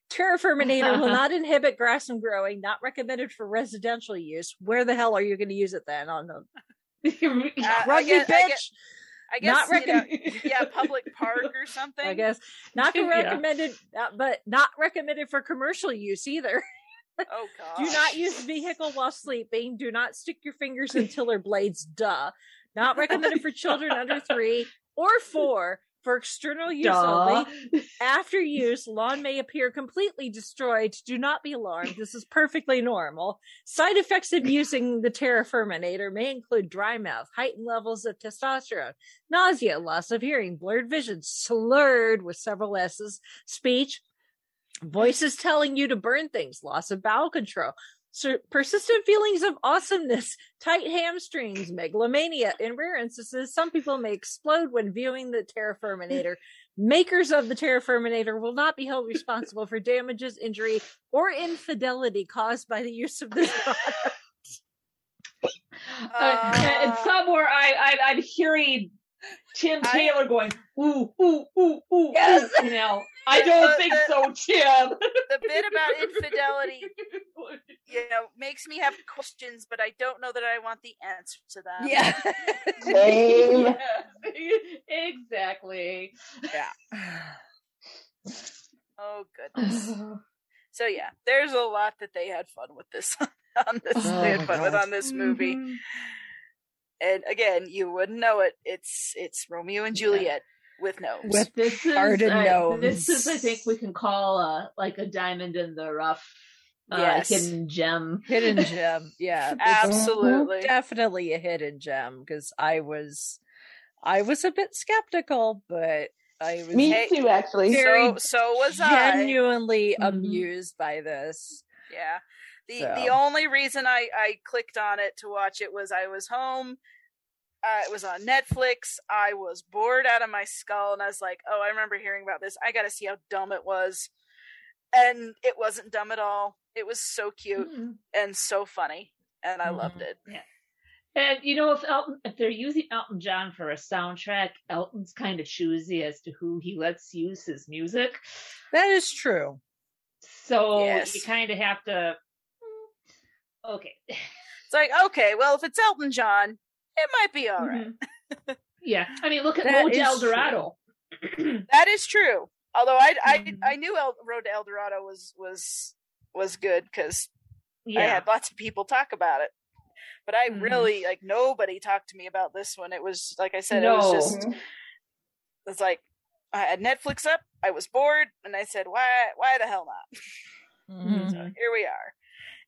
Speaker 2: Terrafirminator will not inhibit grass from growing. Not recommended for residential use. Where the hell are you going to use it then? On the
Speaker 4: Uh, I guess-
Speaker 2: bitch.
Speaker 4: I guess, I guess
Speaker 2: Not
Speaker 4: you know, yeah, public park or something.
Speaker 2: I guess not
Speaker 5: Yeah.
Speaker 2: recommended, uh, but not recommended for commercial use either.
Speaker 4: Oh god.
Speaker 2: Do not use vehicle while sleeping. Do not stick your fingers in tiller blades. Duh. Not recommended for children under three or four for external use
Speaker 5: Duh.
Speaker 2: only. After use, lawn may appear completely destroyed. Do not be alarmed. This is perfectly normal. Side effects of using the terrafirminator may include dry mouth, heightened levels of testosterone, nausea, loss of hearing, blurred vision, slurred with several S's, speech, voices telling you to burn things, loss of bowel control, sur- persistent feelings of awesomeness, tight hamstrings, megalomania. In rare instances, some people may explode when viewing the Terrafirminator. Makers of the Terrafirminator will not be held responsible for damages, injury, or infidelity caused by the use of this product.
Speaker 5: Uh, and somewhere I, I, I'm hearing Tim
Speaker 4: I-
Speaker 5: Taylor going, ooh, ooh, ooh, ooh,
Speaker 2: Yes.
Speaker 5: ooh. You know, I don't
Speaker 4: The-
Speaker 5: think
Speaker 4: the-
Speaker 5: so, Tim.
Speaker 4: the bit about infidelity, you know, makes me have questions, but I don't know that I want the answer to them.
Speaker 2: Yeah.
Speaker 3: Same.
Speaker 5: Yes, exactly. Yeah.
Speaker 4: Oh goodness. So yeah, there's a lot that they had fun with this on this.
Speaker 2: Oh,
Speaker 4: they had
Speaker 2: my
Speaker 4: fun with on this movie.
Speaker 5: Mhm.
Speaker 4: And again, you wouldn't know it. It's it's Romeo and Juliet with gnomes.
Speaker 2: With
Speaker 5: This is
Speaker 2: Garden
Speaker 5: uh, this is I think we can call uh, like a diamond in the rough, uh,
Speaker 4: Yes.
Speaker 5: hidden gem.
Speaker 2: hidden gem. Yeah.
Speaker 4: Absolutely.
Speaker 2: Definitely a hidden gem because I was I was a bit skeptical, but I was
Speaker 3: Me
Speaker 4: Hey,
Speaker 3: too, actually.
Speaker 4: so so was I.
Speaker 2: genuinely
Speaker 5: Mhm.
Speaker 2: amused by this.
Speaker 4: Yeah. The
Speaker 2: So.
Speaker 4: the only reason I I clicked on it to watch it was I was home. Uh, it was on Netflix. I was bored out of my skull, and I was like, "Oh, I remember hearing about this. I got to see how dumb it was." And it wasn't dumb at all. It was so cute
Speaker 5: Mhm.
Speaker 4: and so funny, and I loved
Speaker 2: Mhm.
Speaker 4: it.
Speaker 5: And you know, if Elton, if they're using Elton John for a soundtrack, Elton's kind of choosy as to who he lets use his music.
Speaker 2: That is true.
Speaker 5: So
Speaker 4: Yes.
Speaker 5: you kind of have to. Okay.
Speaker 4: It's like, okay, well, if it's Elton John, it might be all right.
Speaker 5: Mhm. Yeah, I mean, look at Road to El Dorado.
Speaker 4: That is true. Although I I
Speaker 5: Mhm.
Speaker 4: I knew El, Road to El Dorado was was was good because I had lots of people talk about it. But I
Speaker 5: Mhm.
Speaker 4: really like nobody talked to me about this one. It was like I said,
Speaker 5: No.
Speaker 4: it was just it's like I had Netflix up, I was bored, and I said, Why why the hell not?
Speaker 2: Mm-hmm.
Speaker 4: So here we are,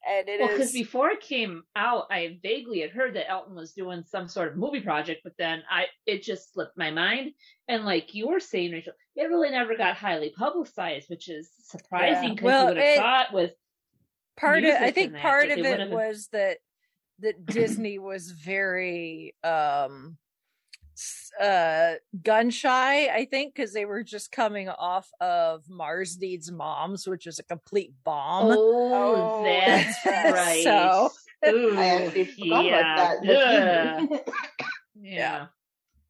Speaker 4: and it is
Speaker 5: well, because before it came out, I vaguely had heard that Elton was doing some sort of movie project, but then I it just slipped my mind. And like you were saying, Rachel, it really never got highly publicized, which is surprising because
Speaker 2: Well,
Speaker 5: you would have thought with
Speaker 2: part of I think
Speaker 5: that,
Speaker 2: part of it was that that Disney was very um s- uh gun shy i think because they were just coming off of mars needs moms which was a complete bomb
Speaker 5: Oh, that's right.
Speaker 2: so
Speaker 5: Ooh,
Speaker 3: I actually forgot
Speaker 5: yeah.
Speaker 3: about that.
Speaker 5: Ugh.
Speaker 2: yeah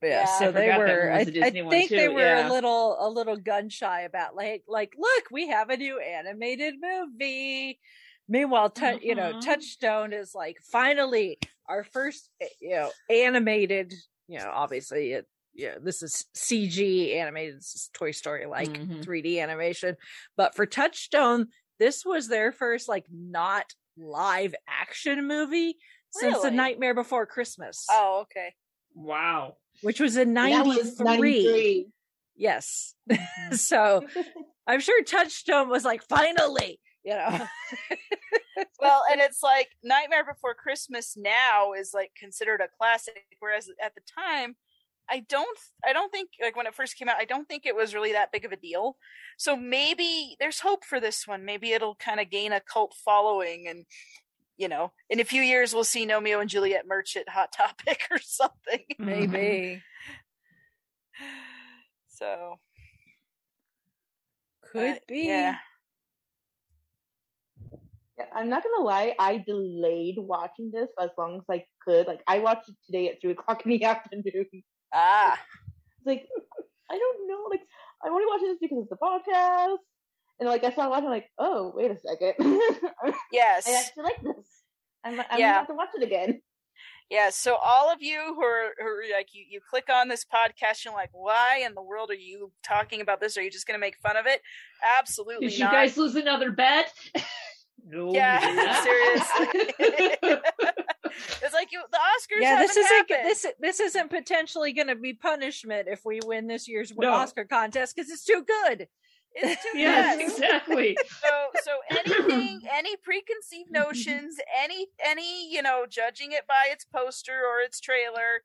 Speaker 5: Yeah,
Speaker 2: yeah, so
Speaker 5: I
Speaker 2: they were
Speaker 5: one
Speaker 2: I,
Speaker 5: was a
Speaker 2: I think they were
Speaker 5: yeah.
Speaker 2: a little a little gun shy about like like look we have a new animated movie meanwhile tou- you know
Speaker 5: Mhm.
Speaker 2: touchstone is like finally our first eh, you know animated you know obviously it yeah this is cg animated this is toy story like
Speaker 5: Mhm.
Speaker 2: 3d animation but for touchstone this was their first like not live action movie since the nightmare before christmas
Speaker 4: oh okay.
Speaker 5: Wow.
Speaker 2: which was in
Speaker 3: That was
Speaker 2: 93.
Speaker 3: 93.
Speaker 2: Yes. so I'm sure Touchstone was like, finally, you know.
Speaker 4: well, and it's like Nightmare Before Christmas now is like considered a classic, whereas at the time, I don't, I don't think like when it first came out, I don't think it was really that big of a deal. So maybe there's hope for this one. Maybe it'll kind of gain a cult following, and you know, in a few years we'll see Gnomeo and Juliet merch at Hot Topic or something.
Speaker 2: Maybe.
Speaker 4: So
Speaker 2: Could
Speaker 4: uh,
Speaker 2: be.
Speaker 4: yeah.
Speaker 3: Yeah, I'm not gonna lie, I delayed watching this as long as I could. Like I watched it today at three o'clock in the afternoon.
Speaker 4: Ah,
Speaker 3: It's like I don't know, like I'm only watching this because it's the podcast. And like I started watching like, oh, wait a second.
Speaker 4: yes.
Speaker 3: I actually like this. I'm, I'm
Speaker 4: Yeah.
Speaker 3: gonna have to watch it again.
Speaker 4: Yeah, so all of you who are, who are like you, you click on this podcast, you're like, why in the world are you talking about this? Are you just going to make fun of it? Absolutely
Speaker 5: Did you
Speaker 4: not.
Speaker 5: guys lose another bet? no.
Speaker 4: yeah, seriously. it's like you, the Oscars.
Speaker 2: Yeah, this isn't
Speaker 4: happened.
Speaker 2: this this isn't potentially going to be punishment if we win this year's
Speaker 5: No.
Speaker 2: Oscar contest because it's too good.
Speaker 4: It's too
Speaker 5: Yes,
Speaker 4: good.
Speaker 5: exactly.
Speaker 4: so so anything any preconceived notions any any you know judging it by its poster or its trailer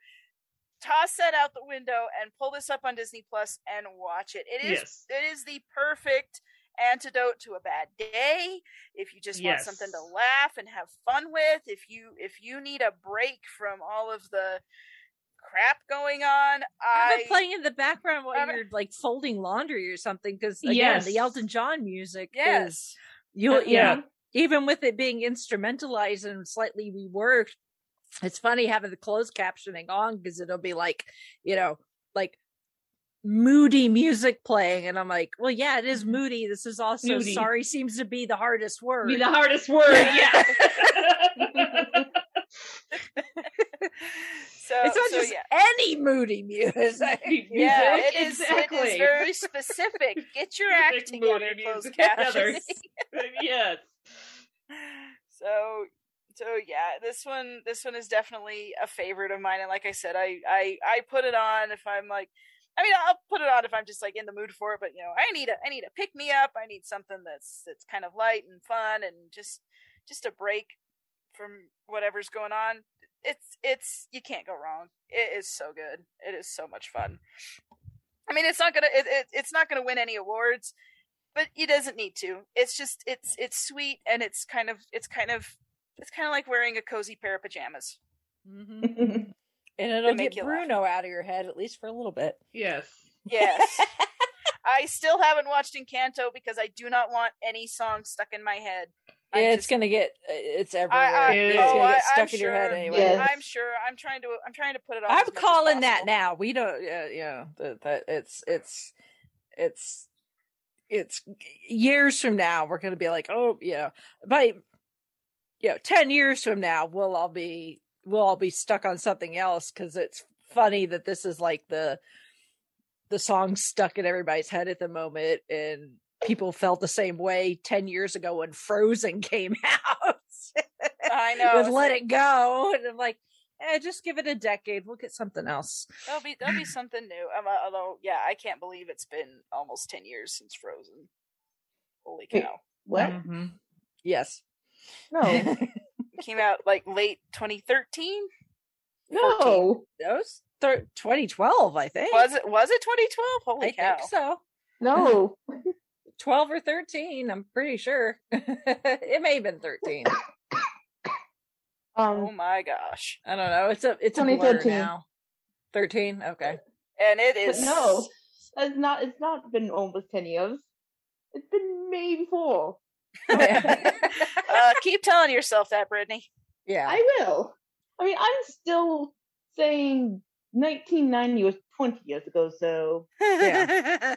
Speaker 4: toss that out the window and pull this up on disney plus and watch it it is
Speaker 5: Yes.
Speaker 4: it is the perfect antidote to a bad day if you just want something to laugh and have fun with if you if you need a break from all of the crap going on I
Speaker 2: have
Speaker 4: i
Speaker 2: it playing in the background while
Speaker 4: Have it-
Speaker 2: you're like folding laundry or something because again,
Speaker 5: Yes.
Speaker 2: the Elton John music is
Speaker 4: yes
Speaker 2: you
Speaker 5: Uh, yeah.
Speaker 2: know even with it being instrumentalized and slightly reworked it's funny having the closed captioning on because it'll be like you know like moody music playing and i'm like well yeah it is mm-hmm. moody this is also
Speaker 5: Moody.
Speaker 2: sorry seems to be the hardest word
Speaker 5: Be the hardest word. Yeah.
Speaker 4: so
Speaker 2: it's not
Speaker 4: so
Speaker 2: just
Speaker 4: yeah
Speaker 2: any moody music
Speaker 4: Yeah,
Speaker 5: Music,
Speaker 4: it is.
Speaker 5: Exactly.
Speaker 4: is very specific. Get your act together, closed
Speaker 5: together. yes.
Speaker 4: so, so yeah, this one, this one is definitely a favorite of mine. And like I said, I, I, I put it on if I'm like, I mean, I'll put it on if I'm just like in the mood for it. But you know, I need a, I need a pick me up. I need something that's that's kind of light and fun and just, just a break from whatever's going on. It's, it's, you can't go wrong. It is so good. It is so much fun. I mean, it's not gonna it, it, it's not gonna win any awards, but it doesn't need to. It's just it's it's sweet and it's kind of it's kind of it's kind of like wearing a cozy pair of pajamas.
Speaker 2: Mhm. and it'll get
Speaker 4: you laugh.
Speaker 2: bruno out of your head at least for a little bit
Speaker 5: Yes.
Speaker 4: Yes. I still haven't watched Encanto because I do not want any song stuck in my head. I
Speaker 2: yeah, it's
Speaker 4: just-
Speaker 2: gonna get uh, it's everywhere
Speaker 4: I, I,
Speaker 2: it's
Speaker 5: oh,
Speaker 2: gonna
Speaker 4: I-
Speaker 2: get stuck
Speaker 4: I'm
Speaker 2: in your head
Speaker 4: sure-
Speaker 2: anyway
Speaker 3: Yes.
Speaker 4: I'm sure. I'm trying to. I'm trying to put it on.
Speaker 2: I'm
Speaker 4: as much as
Speaker 2: calling that now. We don't, uh, you know, that, that it's it's it's it's years from now. We're gonna be like, oh yeah, by you know, ten years from now, we'll all be we'll all be stuck on something else because it's funny that this is like the the song stuck in everybody's head at the moment, and people felt the same way ten years ago when Frozen came out.
Speaker 4: I know.
Speaker 2: with
Speaker 4: it's
Speaker 2: Let It Go, and I'm like, eh, just give it a decade. We'll get something else.
Speaker 4: There'll be there'll be something new. Um, uh, although, yeah, I can't believe it's been almost ten years since Frozen. Holy
Speaker 3: Wait,
Speaker 4: cow!
Speaker 3: What?
Speaker 2: Mhm. Yes.
Speaker 3: No.
Speaker 4: Came out like late 2013.
Speaker 3: no.
Speaker 2: That was thir- 2012, I think.
Speaker 4: Was it? Was it 2012? Holy
Speaker 2: I
Speaker 4: cow!
Speaker 2: think so.
Speaker 3: No.
Speaker 2: 12 or 13, I'm pretty sure. it may have been 13.
Speaker 4: Oh
Speaker 3: Um.
Speaker 4: my gosh!
Speaker 2: I don't know. It's a it's a blur now. 13? Okay.
Speaker 4: And it is But
Speaker 3: no. It's not. It's not been almost ten years. It's been maybe four.
Speaker 4: uh, keep telling yourself that, Brittany.
Speaker 2: Yeah.
Speaker 3: I will. I mean, I'm still saying 1990 was 20 years ago. So yeah.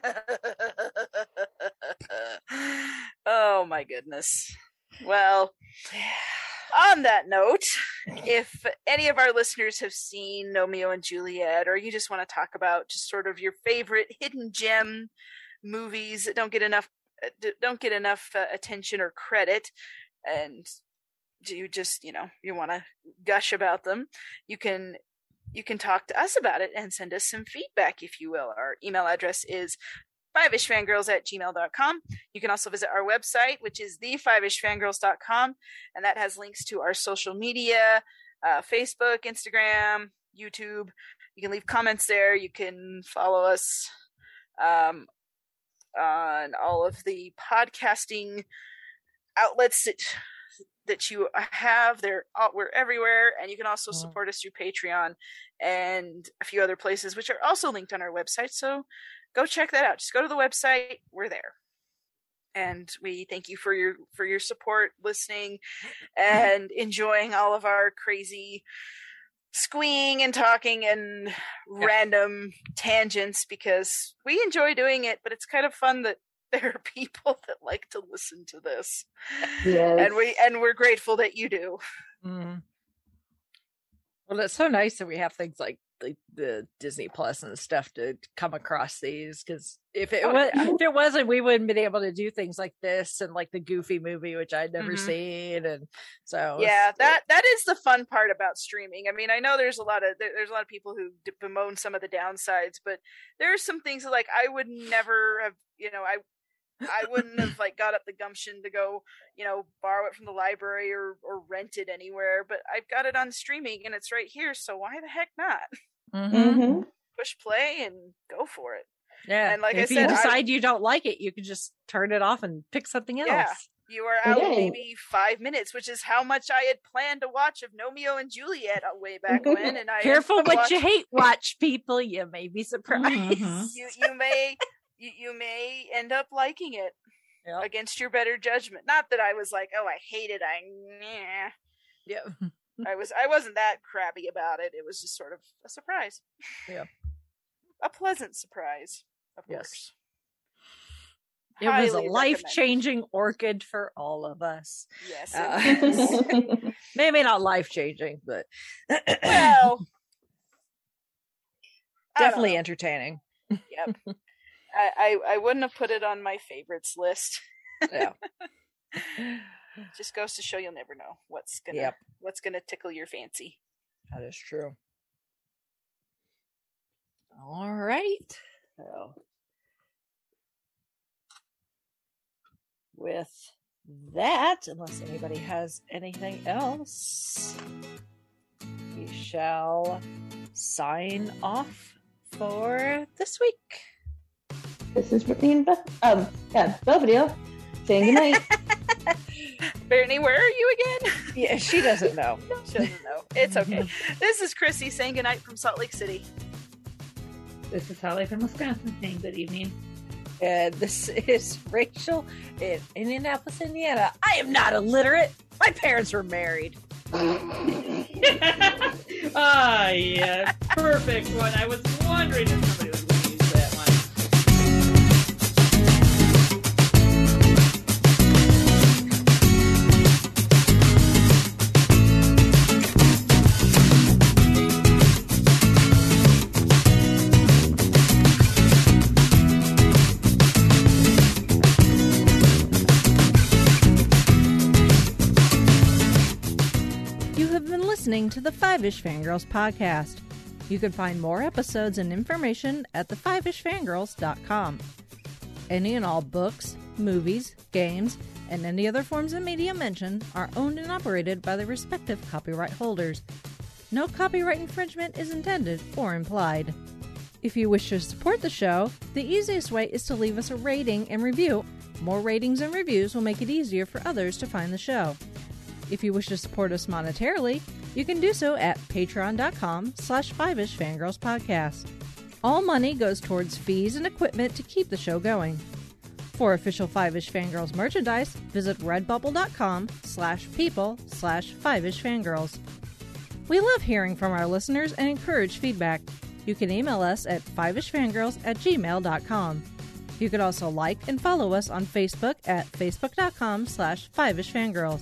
Speaker 4: oh my goodness. Well, on that note, if any of our listeners have seen Gnomeo and Juliet, or you just want to talk about just sort of your favorite hidden gem movies that don't get enough d- don't get enough uh, attention or credit, and do you just you know you want to gush about them, you can you can talk to us about it and send us some feedback, if you will. Our email address is fiveishfangirls at gmail.com. You can also visit our website, which is the5ishfangirls.com, and that has links to our social media uh, Facebook, Instagram, YouTube. You can leave comments there. You can follow us um, on all of the podcasting outlets that that you have. They're all, we're everywhere, and you can also mm-hmm. support us through Patreon and a few other places, which are also linked on our website. So go check that out. Just go to the website. We're there. And we thank you for your for your support, listening, and enjoying all of our crazy squeeing and talking and random tangents because we enjoy doing it, but it's kind of fun that there are people that like to listen to this.
Speaker 3: Yes.
Speaker 4: And we and we're grateful that you do.
Speaker 2: Mm. Well, it's so nice that we have things like the, the Disney Plus and stuff to come across these because if it was if it wasn't, we wouldn't been able to do things like this and like the Goofy movie, which I'd never
Speaker 4: Mhm.
Speaker 2: seen, and so
Speaker 4: yeah that that is the fun part about streaming i mean i know there's a lot of there, there's a lot of people who bemoan some of the downsides but there are some things that like i would never have you know i i wouldn't have like got up the gumption to go you know borrow it from the library or or rent it anywhere but i've got it on streaming and it's right here so why the heck not
Speaker 2: Mhm.
Speaker 3: Mhm.
Speaker 4: push play and go for it
Speaker 2: yeah.
Speaker 4: and like
Speaker 2: if
Speaker 4: I
Speaker 2: you
Speaker 4: said, I-
Speaker 2: decide you don't like it, you can just turn it off and pick something else.
Speaker 4: Yeah. You are out
Speaker 3: Yay.
Speaker 4: maybe five minutes, which is how much I had planned to watch of Gnomeo and Juliet way back when. And I
Speaker 2: Careful
Speaker 4: ended up
Speaker 2: what you hate watch, people. You may be surprised.
Speaker 5: Mhm.
Speaker 4: You you may you, you may end up liking it
Speaker 2: Yep.
Speaker 4: against your better judgment. Not that I was like, oh, I hate it. I yeah.
Speaker 2: Yeah.
Speaker 4: I was I wasn't that crabby about it. It was just sort of a surprise.
Speaker 2: Yeah.
Speaker 4: A pleasant surprise, of
Speaker 2: Yes.
Speaker 4: course.
Speaker 2: It was a life changing orchid for all of us.
Speaker 4: Yes.
Speaker 2: Uh,
Speaker 4: it.
Speaker 2: Maybe not life changing, but
Speaker 4: well,
Speaker 2: definitely entertaining.
Speaker 4: Yep. I, I I wouldn't have put it on my favorites list.
Speaker 2: Yeah.
Speaker 4: Just goes to show you'll never know what's gonna
Speaker 2: Yep.
Speaker 4: what's gonna tickle your fancy.
Speaker 2: That is true. All right. So, with that, unless anybody has anything else, we shall sign off for this week.
Speaker 3: this is Brittany and Beth. Um, yeah, Belvedere saying goodnight.
Speaker 4: Brittany, where are you again?
Speaker 2: Yeah, she doesn't know.
Speaker 4: she doesn't know. It's okay. this is Chrissy saying goodnight from Salt Lake City.
Speaker 5: This is Holly from Wisconsin saying good evening.
Speaker 2: And this is Rachel in Indianapolis, Indiana. I am not illiterate. My parents were married.
Speaker 5: Ah, yes. perfect one. I was wondering if somebody
Speaker 15: the Five Ish Fangirls podcast. You can find more episodes and information at thefivishfangirls.com. Any and all books, movies, games, and any other forms of media mentioned are owned and operated by the respective copyright holders. No copyright infringement is intended or implied. If you wish to support the show, the easiest way is to leave us a rating and review. More ratings and reviews will make it easier for others to find the show. If you wish to support us monetarily, you can do so at patreon.com slash five-ish fangirls podcast. All money goes towards fees and equipment to keep the show going. For official Five-ish Fangirls merchandise, visit redbubble.com slash people slash Five-ish Fangirls. We love hearing from our listeners and encourage feedback. You can email us at fiveishfangirls at gmail.com. You can also like and follow us on Facebook at facebook.com slash fiveishfangirls.